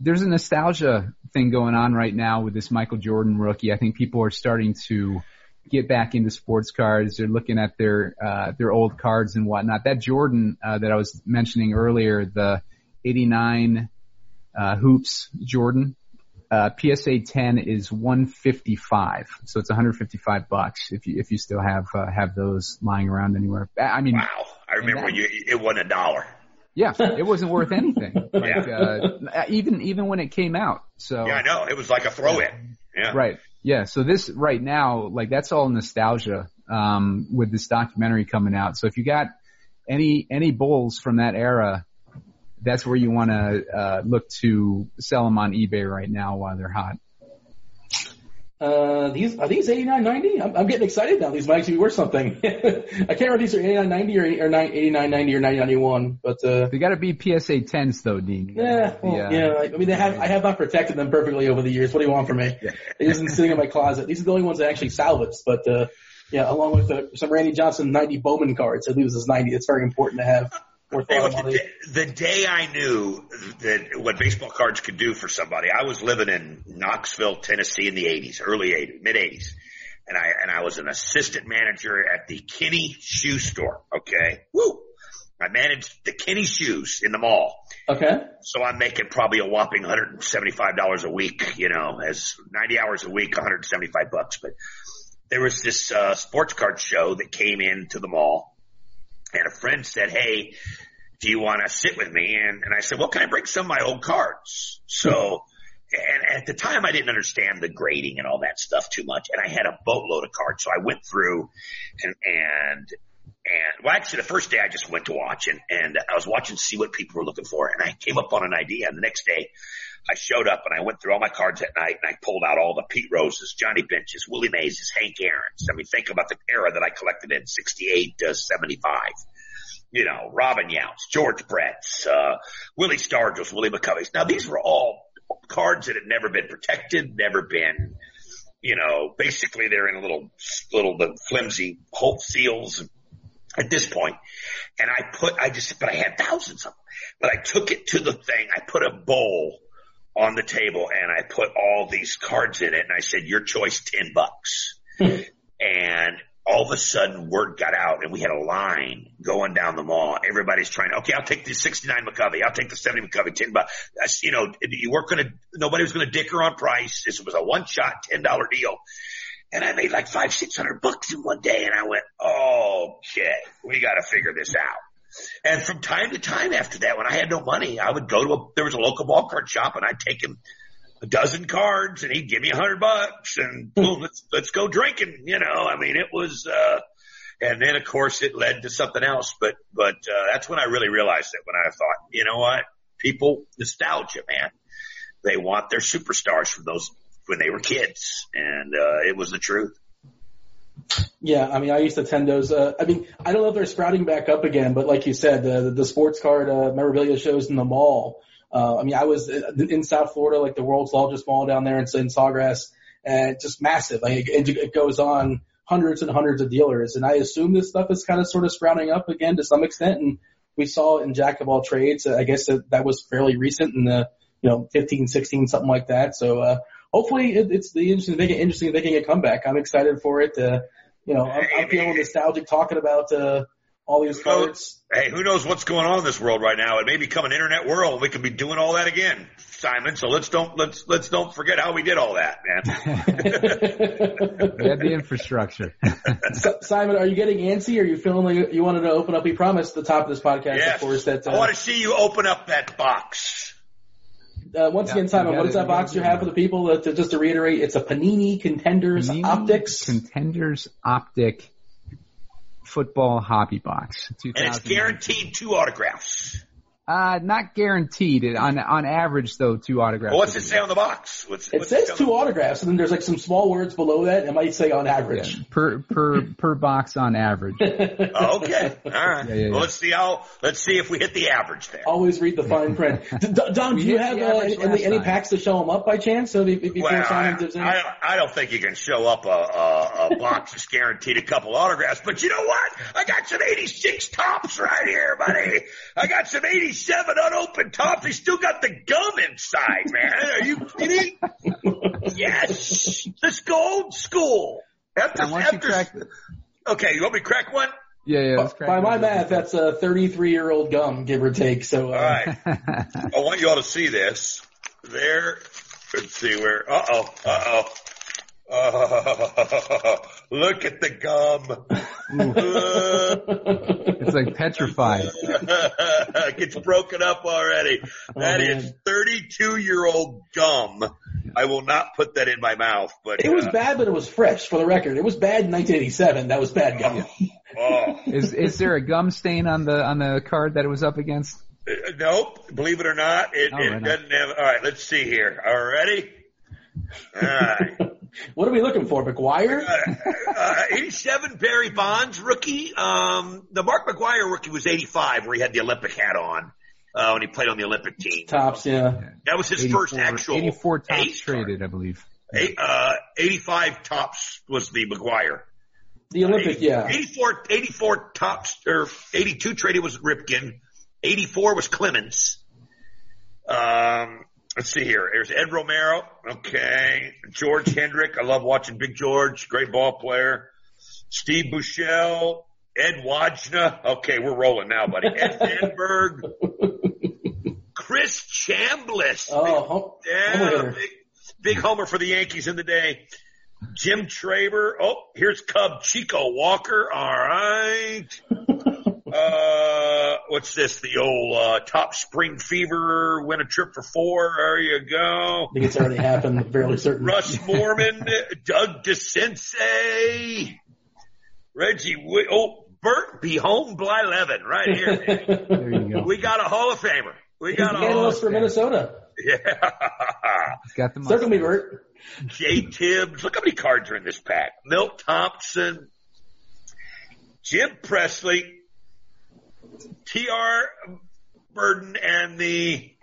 B: there's a nostalgia thing going on right now with this Michael Jordan rookie. I think people are starting to get back into sports cards. They're looking at their, uh, their old cards and whatnot. That Jordan, uh, that I was mentioning earlier, the 89, uh, hoops Jordan, uh, PSA 10 is 155, so it's 155 bucks if you if you still have uh, have those lying around anywhere. I mean,
C: Wow. I remember
B: that-
C: you. It wasn't a dollar.
B: yeah, it wasn't worth anything. Like, uh, even even when it came out. So
C: Yeah, I know. It was like a throw in. Yeah.
B: right, yeah. So this right now, like that's all nostalgia um, with this documentary coming out. So if you got any any bulls from that era. That's where you want to uh, look to sell them on eBay right now while they're hot.
A: Uh, these are these eighty nine ninety? I'm, I'm getting excited now. These might actually be worth something. I can't remember if these are eighty nine ninety or or eighty nine ninety or ninety ninety one, but uh,
B: They got to be PSA 10s though, Dean.
A: yeah, well,
B: uh,
A: yeah. I I mean, they have I have not protected them perfectly over the years. What do you want from me? They've just been sitting in my closet. These are the only ones that actually salvaged, but uh, yeah, along with uh, some Randy Johnson ninety Bowman cards, I believe this is ninety. It's very important to have. Worth a
C: Hey,
A: lot
C: look,
A: of
C: the, day, the day I knew that what baseball cards could do for somebody, I was living in Knoxville, Tennessee in the 80s, early 80s, mid 80s. And I, and I was an assistant manager at the Kinney shoe store. Okay. Woo. I managed the Kinney shoes in the mall.
A: Okay.
C: So I'm making probably a whopping $175 a week, you know, as 90 hours a week, 175 bucks. But there was this, uh, sports card show that came into the mall and a friend said, Hey, do you want to sit with me? And, and I said, well, can I bring some of my old cards? So, and at the time I didn't understand the grading and all that stuff too much. And I had a boatload of cards. So I went through and, and, and well, actually the first day I just went to watch and, and I was watching to see what people were looking for. And I came up on an idea. And the next day I showed up and I went through all my cards at night and I pulled out all the Pete Roses, Johnny Benches, Willie Mays, Hank Aaron's. I mean, think about the era that I collected in 68 to 75 you know, Robin Yount's, George Brett's, uh, Willie Stargell's, Willie McCovey's. Now these were all cards that had never been protected, never been, you know, basically they're in a little, little, the flimsy hope seals at this point. And I put, I just, but I had thousands of them, but I took it to the thing. I put a bowl on the table and I put all these cards in it and I said, your choice, 10 bucks. Hmm. and all of a sudden word got out and we had a line going down the mall. Everybody's trying, okay, I'll take the 69 McCovey. I'll take the 70 McCovey, 10 bucks. That's, you know, you weren't going to, nobody was going to dicker on price. This was a one shot $10 deal. And I made like five, six hundred bucks in one day. And I went, okay, we got to figure this out. And from time to time after that, when I had no money, I would go to a, there was a local ball card shop and I'd take him a dozen cards and he'd give me a hundred bucks and boom, let's, let's go drinking. You know, I mean, it was, uh, and then of course it led to something else, but, but, uh, that's when I really realized it when I thought, you know what? People, nostalgia, man. They want their superstars from those when they were kids and, uh, it was the truth.
A: Yeah, I mean, I used to attend those. Uh, I mean, I don't know if they're sprouting back up again, but like you said, the the sports card uh, memorabilia shows in the mall. Uh, I mean, I was in South Florida, like the world's largest mall down there in, in Sawgrass, and just massive. Like it, it goes on hundreds and hundreds of dealers, and I assume this stuff is kind of sort of sprouting up again to some extent. And we saw it in Jack of all trades. I guess that, that was fairly recent in the you know 15, 16, something like that. So uh, hopefully it, it's the interesting, making interesting, making a comeback. I'm excited for it. Uh, you know, I'm, I'm feeling nostalgic talking about uh, all these cards.
C: Hey, who knows what's going on in this world right now? It may become an internet world. We could be doing all that again, Simon. So let's don't let's let's don't forget how we did all that, man.
B: we had the infrastructure.
A: so, Simon, are you getting antsy? Or are you feeling like you wanted to open up? We promised at the top of this podcast,
C: yes.
A: of course, that uh,
C: I want to see you open up that box.
A: Uh, once yeah, again, Simon, what is that box you have for the people? Uh, to, just to reiterate, it's a Panini Contenders
B: Panini
A: Optics.
B: Contenders Optic football hobby box.
C: And it's guaranteed two autographs.
B: Uh, not guaranteed. On on average, though, two autographs.
C: Well, what's it say on the box? What's,
A: it
C: what's
A: says
C: it
A: two autographs, and then there's like some small words below that. It might say on average.
B: Yeah, per per per box on average.
C: oh, okay, all right.
B: Yeah, yeah,
C: well, let's see how. Let's see if we hit the average there.
A: Always read the fine print. Don, do you have uh, any, any packs to show them up by chance? So before
C: well,
A: Simon gives in.
C: I, I don't think you can show up a, a, a box that's guaranteed a couple autographs. But you know what? I got some '86 Topps right here, buddy. I got some '87 unopened open top. They still got the gum inside, man. Are you kidding? yes. Let's go old school. After,
B: Now, you
C: after,
B: crack
C: okay, you want me to crack one?
B: Yeah, yeah. let's crack
A: By
B: it
A: my math, that's a 33 year old gum, give or take. So, uh,
C: All right. I want you all to see this. There. Let's see where. Uh oh. Uh oh. Oh, look at the gum.
B: it's like petrified.
C: it gets broken up already. That
A: Oh,
C: is 32 year old gum. I will not put that in my mouth, but
A: it was
C: uh,
A: bad, but it was fresh for the record. It was bad in 1987. That was bad gum.
C: Oh,
B: Is is there a gum stain on the on the card that it was up against?
C: Uh, nope. Believe it or not, it,
B: Oh,
C: it
B: right
C: doesn't have. All right, let's see here. All ready? All right.
A: What are we looking for, McGwire?
C: uh, uh, 87 Barry Bonds rookie. Um, the Mark McGwire rookie was 85 where he had the Olympic hat on, uh, when he played on the Olympic team.
A: Topps, yeah.
C: That was his first
B: 84
C: actual
B: 84
C: Topps
B: traded, I believe.
C: Eight, uh, 85 Topps was the McGwire.
A: The Olympic, yeah.
C: 84, 84 Topps, or 82 traded was Ripken. 84 was Clemens. Um, let's see here. There's Ed Romero. Okay. George Hendrick. I love watching Big George. Great ball player. Steve Buechele. Ed Wojna. Okay, we're rolling now, buddy. Ed Sandberg. Chris Chambliss.
A: Oh, home,
C: yeah,
A: homer
C: big, big homer for the Yankees in the day. Jim Traber. Oh, here's Cub Chico Walker. All right. uh, what's this? The old uh, Topps spring fever. Win a trip for four. There you go.
A: I think it's already happened. I'm fairly certain.
C: Russ Morman, Doug DeCince, Reggie. Wi- oh, Bert Be Home Blyleven, right here.
B: There you go.
C: we got a Hall of Famer. We got
A: the
C: a Hall
A: analyst
C: of
A: for Minnesota.
C: Yeah.
B: He's got the
A: Circle me,
B: mustache.
A: Bert.
C: Jay Tibbs. Look how many cards are in this pack. Milt Thompson, Jim Presley, T.R. Bryden, and the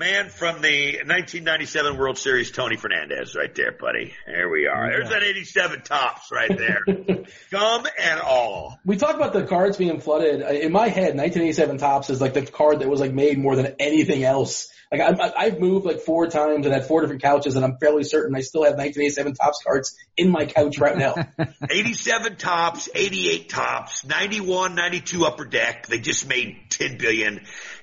C: man from the 1997 World Series, Tony Fernandez, right there, buddy. There we are. There's that 87 Topps right there. Gum and all.
A: We talk about the cards being flooded. In my head, 1987 Topps is like the card that was like made more than anything else. Like I, I- I've moved like four times and had four different couches, and I'm fairly certain I still have 1987 Topps cards in my couch right now.
C: 87 Topps, 88 Topps, 91, 92 upper deck. They just made 10 billion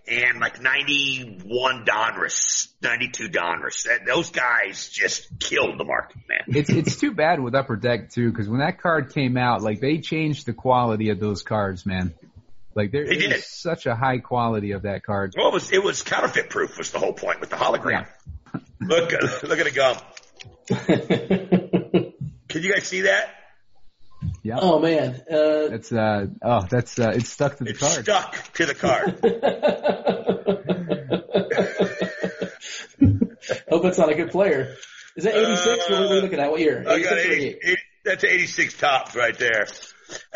C: and like 91 Donruss, 92 Donruss. That, those guys just killed the market, man.
B: It's it's too bad with Upper Deck too, because when that card came out, like they changed the quality of those cards, man. Like there
C: They
B: is
C: did.
B: such a high quality of that card.
C: Well, it was, it was counterfeit proof was the whole point with the hologram. Look, look at the gum. Can you guys see that?
B: Yeah,
A: oh man. Uh,
B: that's uh oh that's uh it's stuck to the
C: It's
B: card.
C: stuck to the card.
A: Hope that's not a good player. Is that 86? what are we looking at? What year?
C: I got 80, 80 that's 86 Topps right there.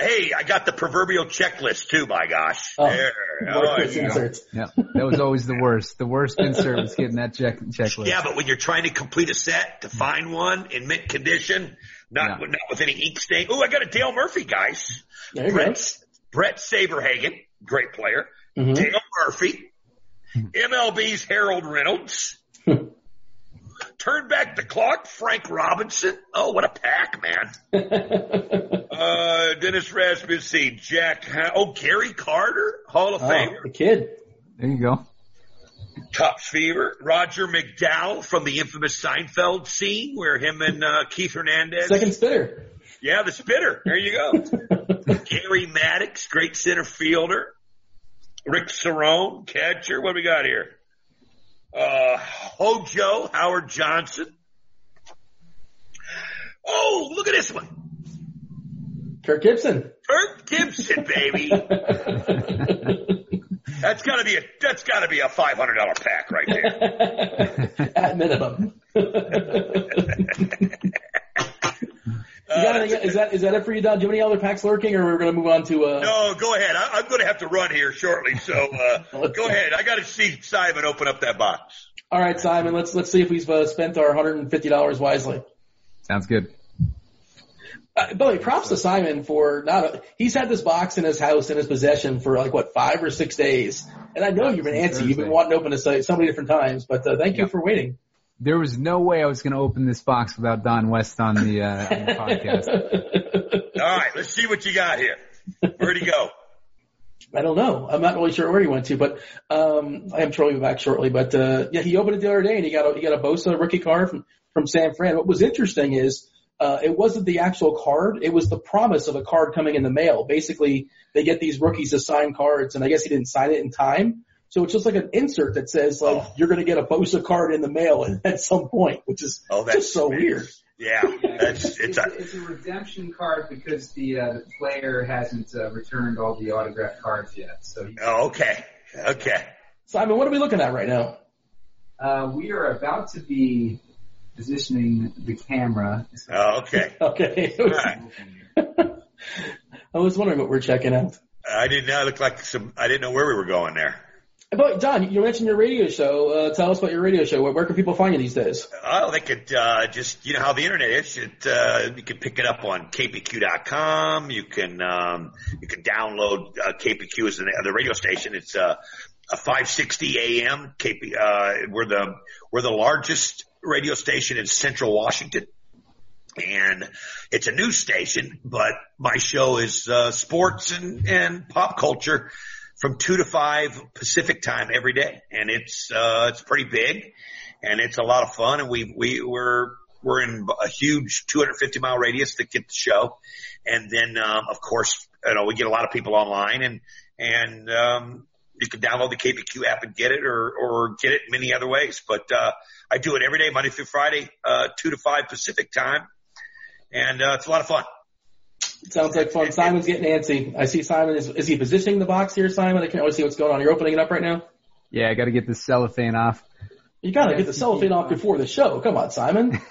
C: Hey, I got the proverbial checklist too, my gosh.
A: Oh,
C: there. Oh, yeah.
A: inserts.
B: Yeah, that was always the worst. The worst insert was getting that check checklist.
C: Yeah, but when you're trying to complete a set to find one in mint condition, not
B: Yeah.
C: not with any ink stain. Oh, I got a Dale Murphy, guys.
A: There you
C: Brett Bret Saberhagen, great player.
A: go. Mhm.
C: Dale Murphy, MLB's Harold Reynolds. Turn back the clock, Frank Robinson. Oh, what a pack, man. Uh, Dennis Rasmussen, Jack, Ha- oh, Gary Carter, Hall of
A: Oh,
C: Famer,
A: the kid.
B: There you go.
C: Topps Fever, Roger McDowell from the infamous Seinfeld scene where him and uh, Keith Hernandez.
A: Second spitter.
C: Yeah, the spitter. There you go. Gary Maddox, great center fielder. Rick Cerone, catcher. What do we got here? Uh, Hojo, Howard Johnson. Oh, look at this one.
A: Kirk Gibson.
C: Kirk Gibson, baby. That's gotta be a, that's gotta be a $500 pack right there.
A: At minimum. You got anything- is that is that it for you, Don? Do you have any other packs lurking, or we're going to move on to? Uh,
C: No, go ahead. I, I'm going to have to run here shortly, so uh, go ahead. I got to see Simon open up that box.
A: All right, Simon. Let's let's see if we've uh, spent our hundred and fifty dollars wisely.
B: Sounds good.
A: Uh, by the way, props to Simon for not. A, he's had this box in his house in his possession for like what five or six days, and I know you've been antsy. You've been wanting to open this uh, so many different times, but uh, thank you for waiting.
B: There was no way I was going to open this box without Don West on the, uh, on the podcast.
C: All right, let's see what you got here. Where'd he go?
A: I don't know. I'm not really sure where he went to, but um, I am trolling him back shortly. But uh, yeah, he opened it the other day and he got a he got a Bosa rookie card from from San Fran. What was interesting is uh, it wasn't the actual card; it was the promise of a card coming in the mail. Basically, they get these rookies to sign cards, and I guess he didn't sign it in time. So it's just like an insert that says like
C: Oh.
A: you're going to get a Bosa card in the mail at some point, which is
C: Oh, that's
A: just so weird.
C: Yeah, that's it's a,
B: it's a redemption card because the, uh, the player hasn't uh, returned all the autographed cards yet. So
C: oh, okay, okay.
A: Simon, what are we looking at right now?
B: uh, we are about to be positioning the camera.
C: Oh, okay.
A: Okay,
C: All right.
A: I was wondering what we're checking out.
C: I didn't know. It looked like some. I didn't know where we were going there.
A: But Don, you mentioned your radio show. Uh, tell us about your radio show. Where, where can people find you these days?
C: Oh, they could uh, just you know how the internet is. It, uh, you can pick it up on kpq.com. You can um, you can download uh, KPQ as the, the radio station. It's uh, a 560 AM. KP. Uh, we're the we're the largest radio station in Central Washington. and it's a news station, but my show is uh, sports and, and pop culture from two to five Pacific time every day, and it's uh, it's pretty big, and it's a lot of fun, and we we we're we're in a huge 250 mile radius to get the show, and then um, of course you know we get a lot of people online, and and um, you can download the KPQ app and get it, or or get it many other ways, but uh, I do it every day, Monday through Friday, uh, two to five Pacific time, and uh, it's a lot of fun.
A: Sounds like fun. Simon's getting antsy. I see Simon. Is, is he positioning the box here, Simon? I can't really see what's going on. You're opening it up right now?
B: Yeah, I got to get the cellophane off.
A: You gotta get the cellophane off before the show. Come on, Simon.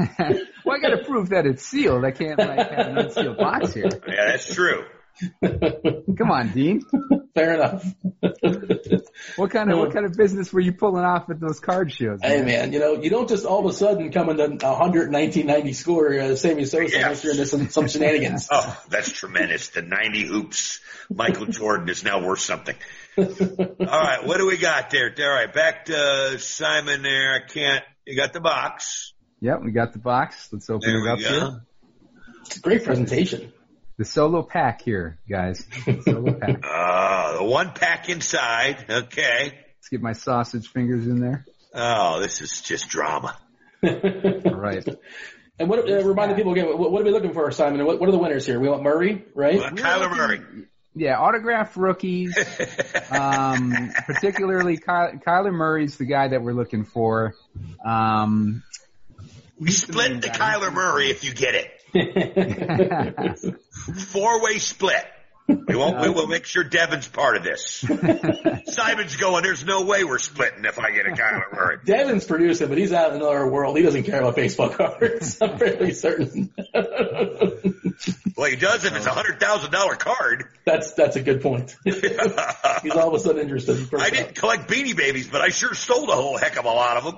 B: well, I got to prove that it's sealed. I can't like have an unsealed box here.
C: Yeah, that's true.
B: Come on, Dean.
A: Fair enough.
B: what kind of what kind of business were you pulling off at those card shows?
A: Man? Hey man, you know you don't just all of a sudden come into a hundred nineteen ninety score uh, Sammy Sosa yes. you're into some, some shenanigans.
C: oh, that's tremendous. The ninety hoops. Michael Jordan is now worth something. all right, what do we got there? All right, back to Simon there. I can't. You got the box.
B: Yep, we got the box. Let's open
C: there
B: it up
C: go.
B: here.
A: Great presentation.
B: The solo pack here, guys. Solo pack.
C: Uh, the one pack inside. Okay.
B: Let's get my sausage fingers in there.
C: Oh, this is just drama.
B: All right.
A: And what, uh, remind the people again, what, what, are we looking for, Simon? What, what are the winners here? We want Murray, right?
C: Well, Kyler Murray.
B: Yeah, autographed rookies. um, particularly Ky- Kyler Murray's the guy that we're looking for. Um,
C: we split the Kyler Murray if you get it. Four way split. We won't. We will make sure Devin's part of this. Simon's going. There's no way we're splitting if I get a Kyler Murray.
A: Devin's producing, but he's out in another world. He doesn't care about baseball cards. I'm fairly certain.
C: well, he does if it's a hundred thousand dollar card.
A: That's that's a good point. he's all of a sudden interested.
C: I didn't collect Beanie Babies, but I sure stole a whole heck of a lot of them.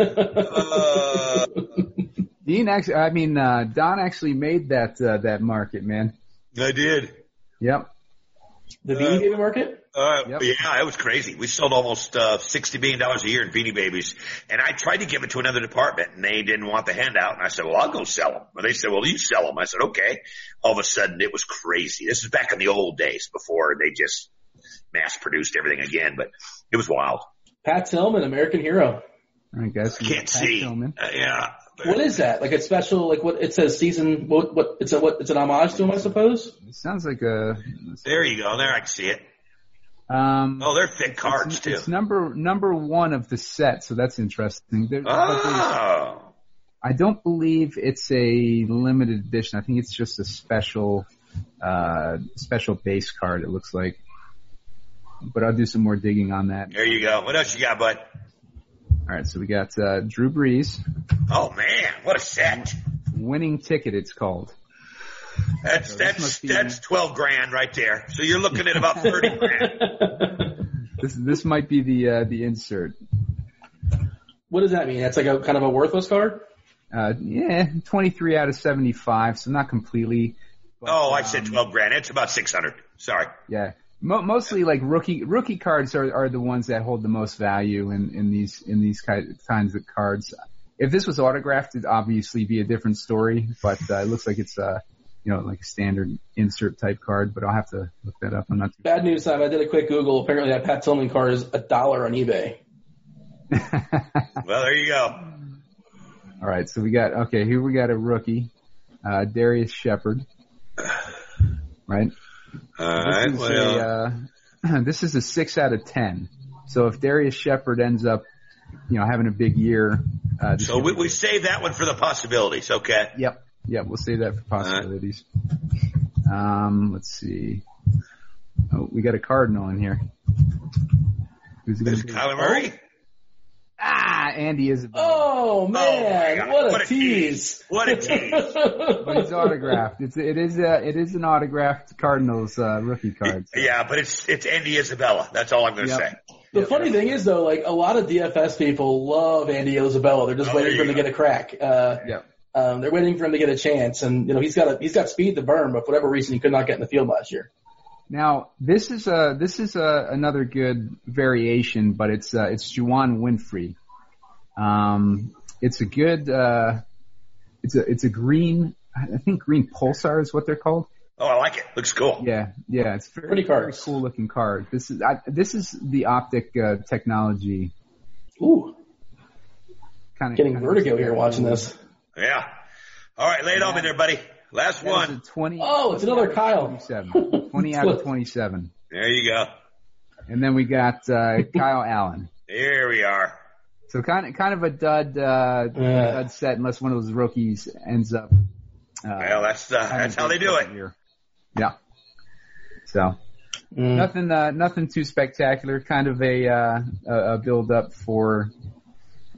C: Uh,
B: Dean actually, I mean, uh, Don actually made that, uh, that market, man.
C: I did.
B: Yep.
A: The Beanie Baby market?
C: Uh, yep. yeah, it was crazy. We sold almost, uh, $60 million a year in Beanie Babies. And I tried to give it to another department and they didn't want the handout. And I said, well, I'll go sell them. And they said, well, you sell them. I said, okay. All of a sudden it was crazy. This is back in the old days before they just mass produced everything again, but it was wild.
A: Pat Tillman, American hero.
B: All right, guys.
C: I can't see. Uh, yeah.
A: What is that? Like a special, like what it says season, what, what, it's a, what, it's an homage to him, I suppose?
B: It sounds like a.
C: There you go. There I can see it.
B: Um,
C: oh, they're thick cards
B: it's,
C: too.
B: It's number, number one of the set, so that's interesting. There,
C: oh.
B: I don't believe it's a limited edition. I think it's just a special, uh, special base card, it looks like. But I'll do some more digging on that.
C: There you go. What else you got, bud?
B: All right, so we got uh, Drew Brees.
C: Oh man, what a set!
B: Winning ticket, it's called.
C: That's so that's that's twelve grand right there. So you're looking at about thirty grand.
B: This this might be the uh, the insert.
A: What does that mean? That's like a kind of a worthless card.
B: Uh, yeah, twenty three out of seventy five, so not completely.
C: But, oh, I um, said twelve grand. It's about six hundred. Sorry.
B: Yeah, Mo- mostly like rookie rookie cards are, are the ones that hold the most value in, in these in these kinds of cards. If this was autographed, it'd obviously be a different story, but uh, it looks like it's uh you know like a standard insert type card. But I'll have to look that up. I'm not too
A: bad news. Time I did a quick Google. Apparently, that Pat Tillman card is a dollar on eBay.
C: well, there you go.
B: All right, so we got okay. Here we got a rookie, uh, Darius Shepherd, right?
C: All right.
B: This is,
C: well,
B: a, uh, this is a six out of ten. So if Darius Shepherd ends up, you know, having a big year, uh,
C: so we, we save that one for the possibilities. Okay.
B: Yep. Yep. We'll save that for possibilities. Right. Um, let's see. Oh, we got a Cardinal in here.
C: Who's this Kyler Murray?
B: Ah, Andy Isabella.
A: Oh man,
C: oh,
A: what, a
C: what, a tease! What a tease!
B: but it's autographed. It's it is a it is an autographed Cardinals uh, rookie card.
C: So. Yeah, but it's it's Andy Isabella. That's all I'm going to
B: yep.
C: say.
A: The
B: yep.
A: funny thing is though, like a lot of DFS people love Andy Isabella. They're just
C: Oh,
A: waiting for him
C: you
A: to get a crack. Uh,
B: Yep.
A: um, they're waiting for him to get a chance, and you know he's got a he's got speed to burn, but for whatever reason he could not get in the field last year.
B: Now this is a this is a, another good variation, but it's uh, it's Juwann Winfree. Um, it's a good uh, it's a it's a green I think green pulsar is what they're called.
C: Oh, I like it. Looks cool.
B: Yeah, yeah, it's very,
A: Pretty
B: very
A: cards.
B: cool looking card. This is I, this is the optic uh, technology.
A: Ooh,
B: Kind of
A: getting vertigo here watching this.
C: Yeah. All right, lay it on me there, buddy. Last
B: That is a
C: one.
B: 20,
A: Oh, it's another Kyle.
B: 27. 20 out of 27.
C: There you go.
B: And then we got uh, Kyle Allen.
C: Here we are.
B: So kind of kind of a dud uh,
A: Yeah.
B: dud set unless one of those rookies ends up. Uh,
C: Well, that's uh, that's how they do it.
B: second year. Yeah. So
A: Mm.
B: nothing uh, nothing too spectacular. Kind of a uh, a, a build up for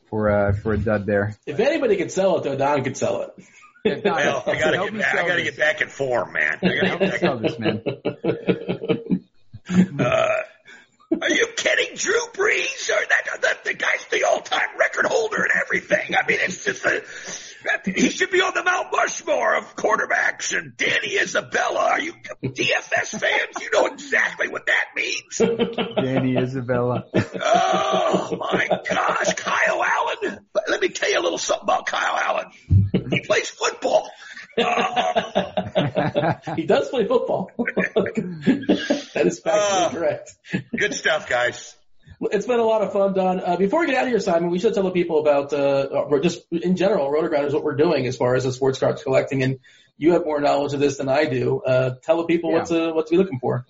B: for uh, for a dud there.
A: If anybody could sell it, though, Don could sell it.
C: Well, I gotta get back. I gotta get back in form, man. I gotta
B: Help
C: get
B: me
C: back.
B: sell this, man.
C: Uh, are you kidding, Drew Brees? Or that, that the guy's the all-time record holder and everything. I mean, it's just a. He should be on the Mount Rushmore of quarterbacks. And Danny Isabella, are you DFS fans? You know exactly what that means.
B: Danny Isabella.
C: Oh my gosh, Kyle Allen. Let me tell you a little something about Kyle Allen. He plays football. Uh,
A: he does play football. that is factually
C: Uh.
A: correct.
C: good stuff, guys.
A: It's been a lot of fun, Don. Uh, before we get out of here, Simon, we should tell the people about, uh, or just in general, Rotogrinders, what we're doing as far as the sports cards collecting. And you have more knowledge of this than I do. Uh, tell the people
B: Yeah.
A: what to, what to be looking for.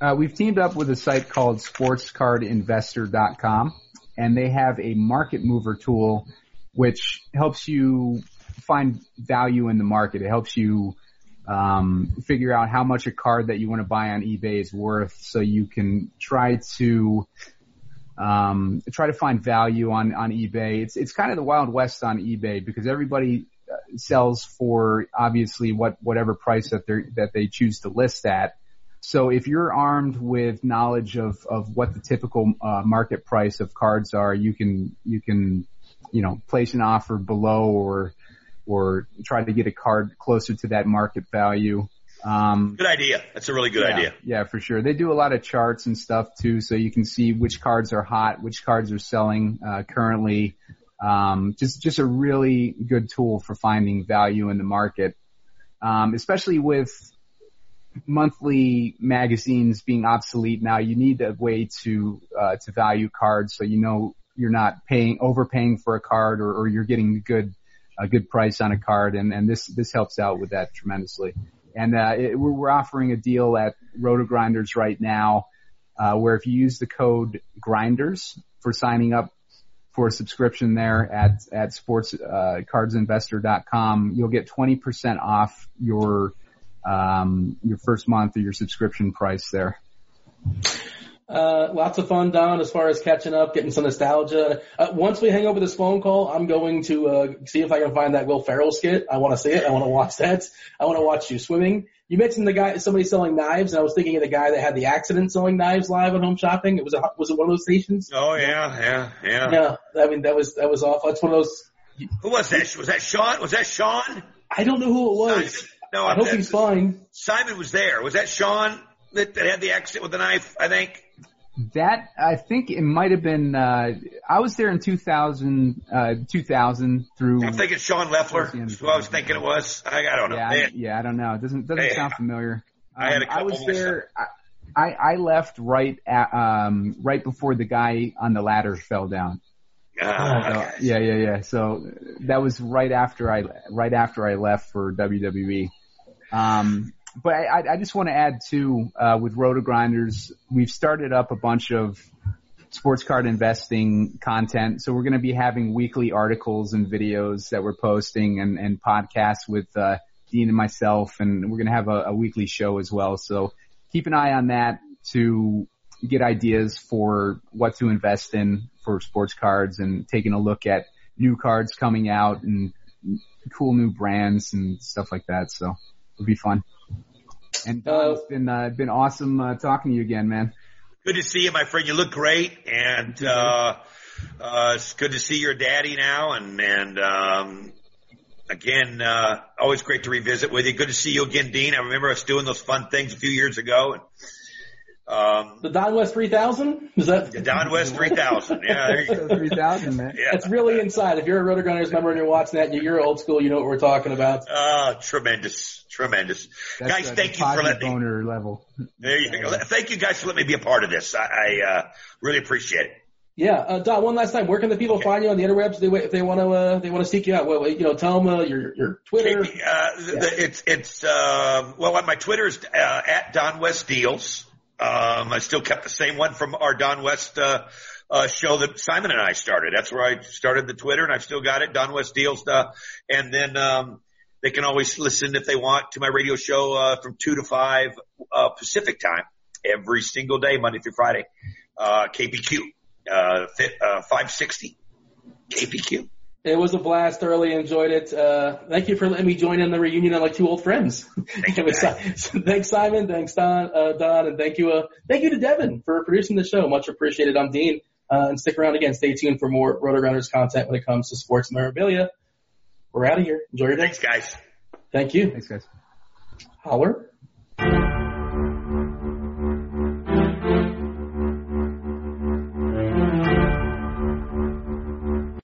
B: Uh, we've teamed up with a site called sportscardinvestor.com and they have a market mover tool which helps you find value in the market. It helps you um, figure out how much a card that you want to buy on eBay is worth so you can try to um, try to find value on, on eBay. It's, it's kind of the wild west on eBay because everybody uh, sells for obviously what, whatever price that they that they choose to list at. So if you're armed with knowledge of, of what the typical uh, market price of cards are, you can you can you know place an offer below or or try to get a card closer to that market value. Um,
C: Good idea. That's a really good
B: yeah,
C: idea.
B: Yeah, for sure. They do a lot of charts and stuff too, so you can see which cards are hot, which cards are selling uh, currently. Um, just just a really good tool for finding value in the market, um, especially with monthly magazines being obsolete now. You need a way to uh, to value cards, so you know you're not paying overpaying for a card, or, or you're getting a good a good price on a card, and and this this helps out with that tremendously. And uh, it, we're, offering a deal at RotoGrinders right now, uh, where if you use the code Grinders for signing up for a subscription there at at sportscardsinvestor.com, you'll get 20% off your um, your first month or your subscription price there.
A: Uh, lots of fun, Don, as far as catching up, getting some nostalgia. Uh, once we hang over this phone call, I'm going to uh, see if I can find that Will Ferrell skit. I want to see it. I want to watch that. I want to watch you swimming. You mentioned the guy, somebody selling knives, and I was thinking of the guy that had the accident selling knives live at home shopping. It was a, was it one of those stations?
C: Oh yeah, yeah, yeah.
A: Yeah, I mean that was that was awful. That's one of those.
C: Who was that? Was that Sean? Was that Sean?
A: I don't know who it was.
C: Simon? No,
A: I hope he's fine.
C: Simon was there. Was that Sean that, that had the accident with the knife? I think.
B: That I think it might have been. Uh, I was there in 2000, uh, 2000 through.
C: I'm thinking Sean Leffler.
B: Towards the end.
C: That's who I was thinking it was. I, I don't know.
B: Yeah, I, yeah, I don't know. It doesn't doesn't
C: Hey,
B: sound familiar.
C: I had a
B: Um, I was
C: couple
B: there. I, I I left right at um right before the guy on the ladder fell down.
C: Ah,
B: So, yeah, yeah, yeah. So that was right after I right after I left for WWE. Um, but I, I- just want to add too uh, with Roto Grinders, we've started up a bunch of sports card investing content. So we're going to be having weekly articles and videos that we're posting and, and podcasts with uh, Dean and myself, and we're going to have a, a weekly show as well. So keep an eye on that to get ideas for what to invest in for sports cards and taking a look at new cards coming out and cool new brands and stuff like that. So it'll be fun. And Don,
A: Uh,
B: it's been uh, been awesome uh, talking to you again, man.
C: Good to see you, my friend. You look great, and uh, uh, it's good to see your daddy now. And and um, again, uh, always great to revisit with you. Good to see you again, Dean. I remember us doing those fun things a few years ago. And Um,
A: The Don West 3000? Is that?
C: the Don West 3000. Yeah, there you go.
B: Three thousand, man.
C: Yeah.
A: That's really inside. If you're a Roto Grinders member and you're watching that, you're old school. You know what we're talking about.
C: Ah, tremendous, tremendous.
B: That's
C: guys,
B: a
C: thank you for
B: deposit
C: letting me.
B: boner level.
C: There you go. Thank you guys for letting me be a part of this. I, I uh, really appreciate it.
A: Yeah, uh, Don. One last time, where can the people find you on the interwebs? If they, if they want to, uh, they want to seek you out. Well, you know, tell them uh, your your Twitter.
C: Uh, the- the- it's it's um, well, my Twitter is uh, at Don West Deals. Um, I still kept the same one from our Don West uh, uh, show that Simon and I started. That's where I started the Twitter, and I've still got it. Don West Deals. Uh, and then um, they can always listen if they want to my radio show uh, from two to five uh, Pacific time every single day, Monday through Friday. Uh, KPQ uh, uh, 560 KPQ.
A: It was a blast. Thoroughly enjoyed it. Uh, thank you for letting me join in the reunion of like two old friends. It was thanks Simon, thanks Don, uh, Don, and thank you, uh, thank you to Devin for producing the show. Much appreciated. I'm Dean. Uh, and stick around again. Stay tuned for more Roto Grinders content when it comes to sports memorabilia. We're out of here. Enjoy your day.
C: Thanks, guys.
A: Thank you.
B: Thanks, guys.
A: Holler.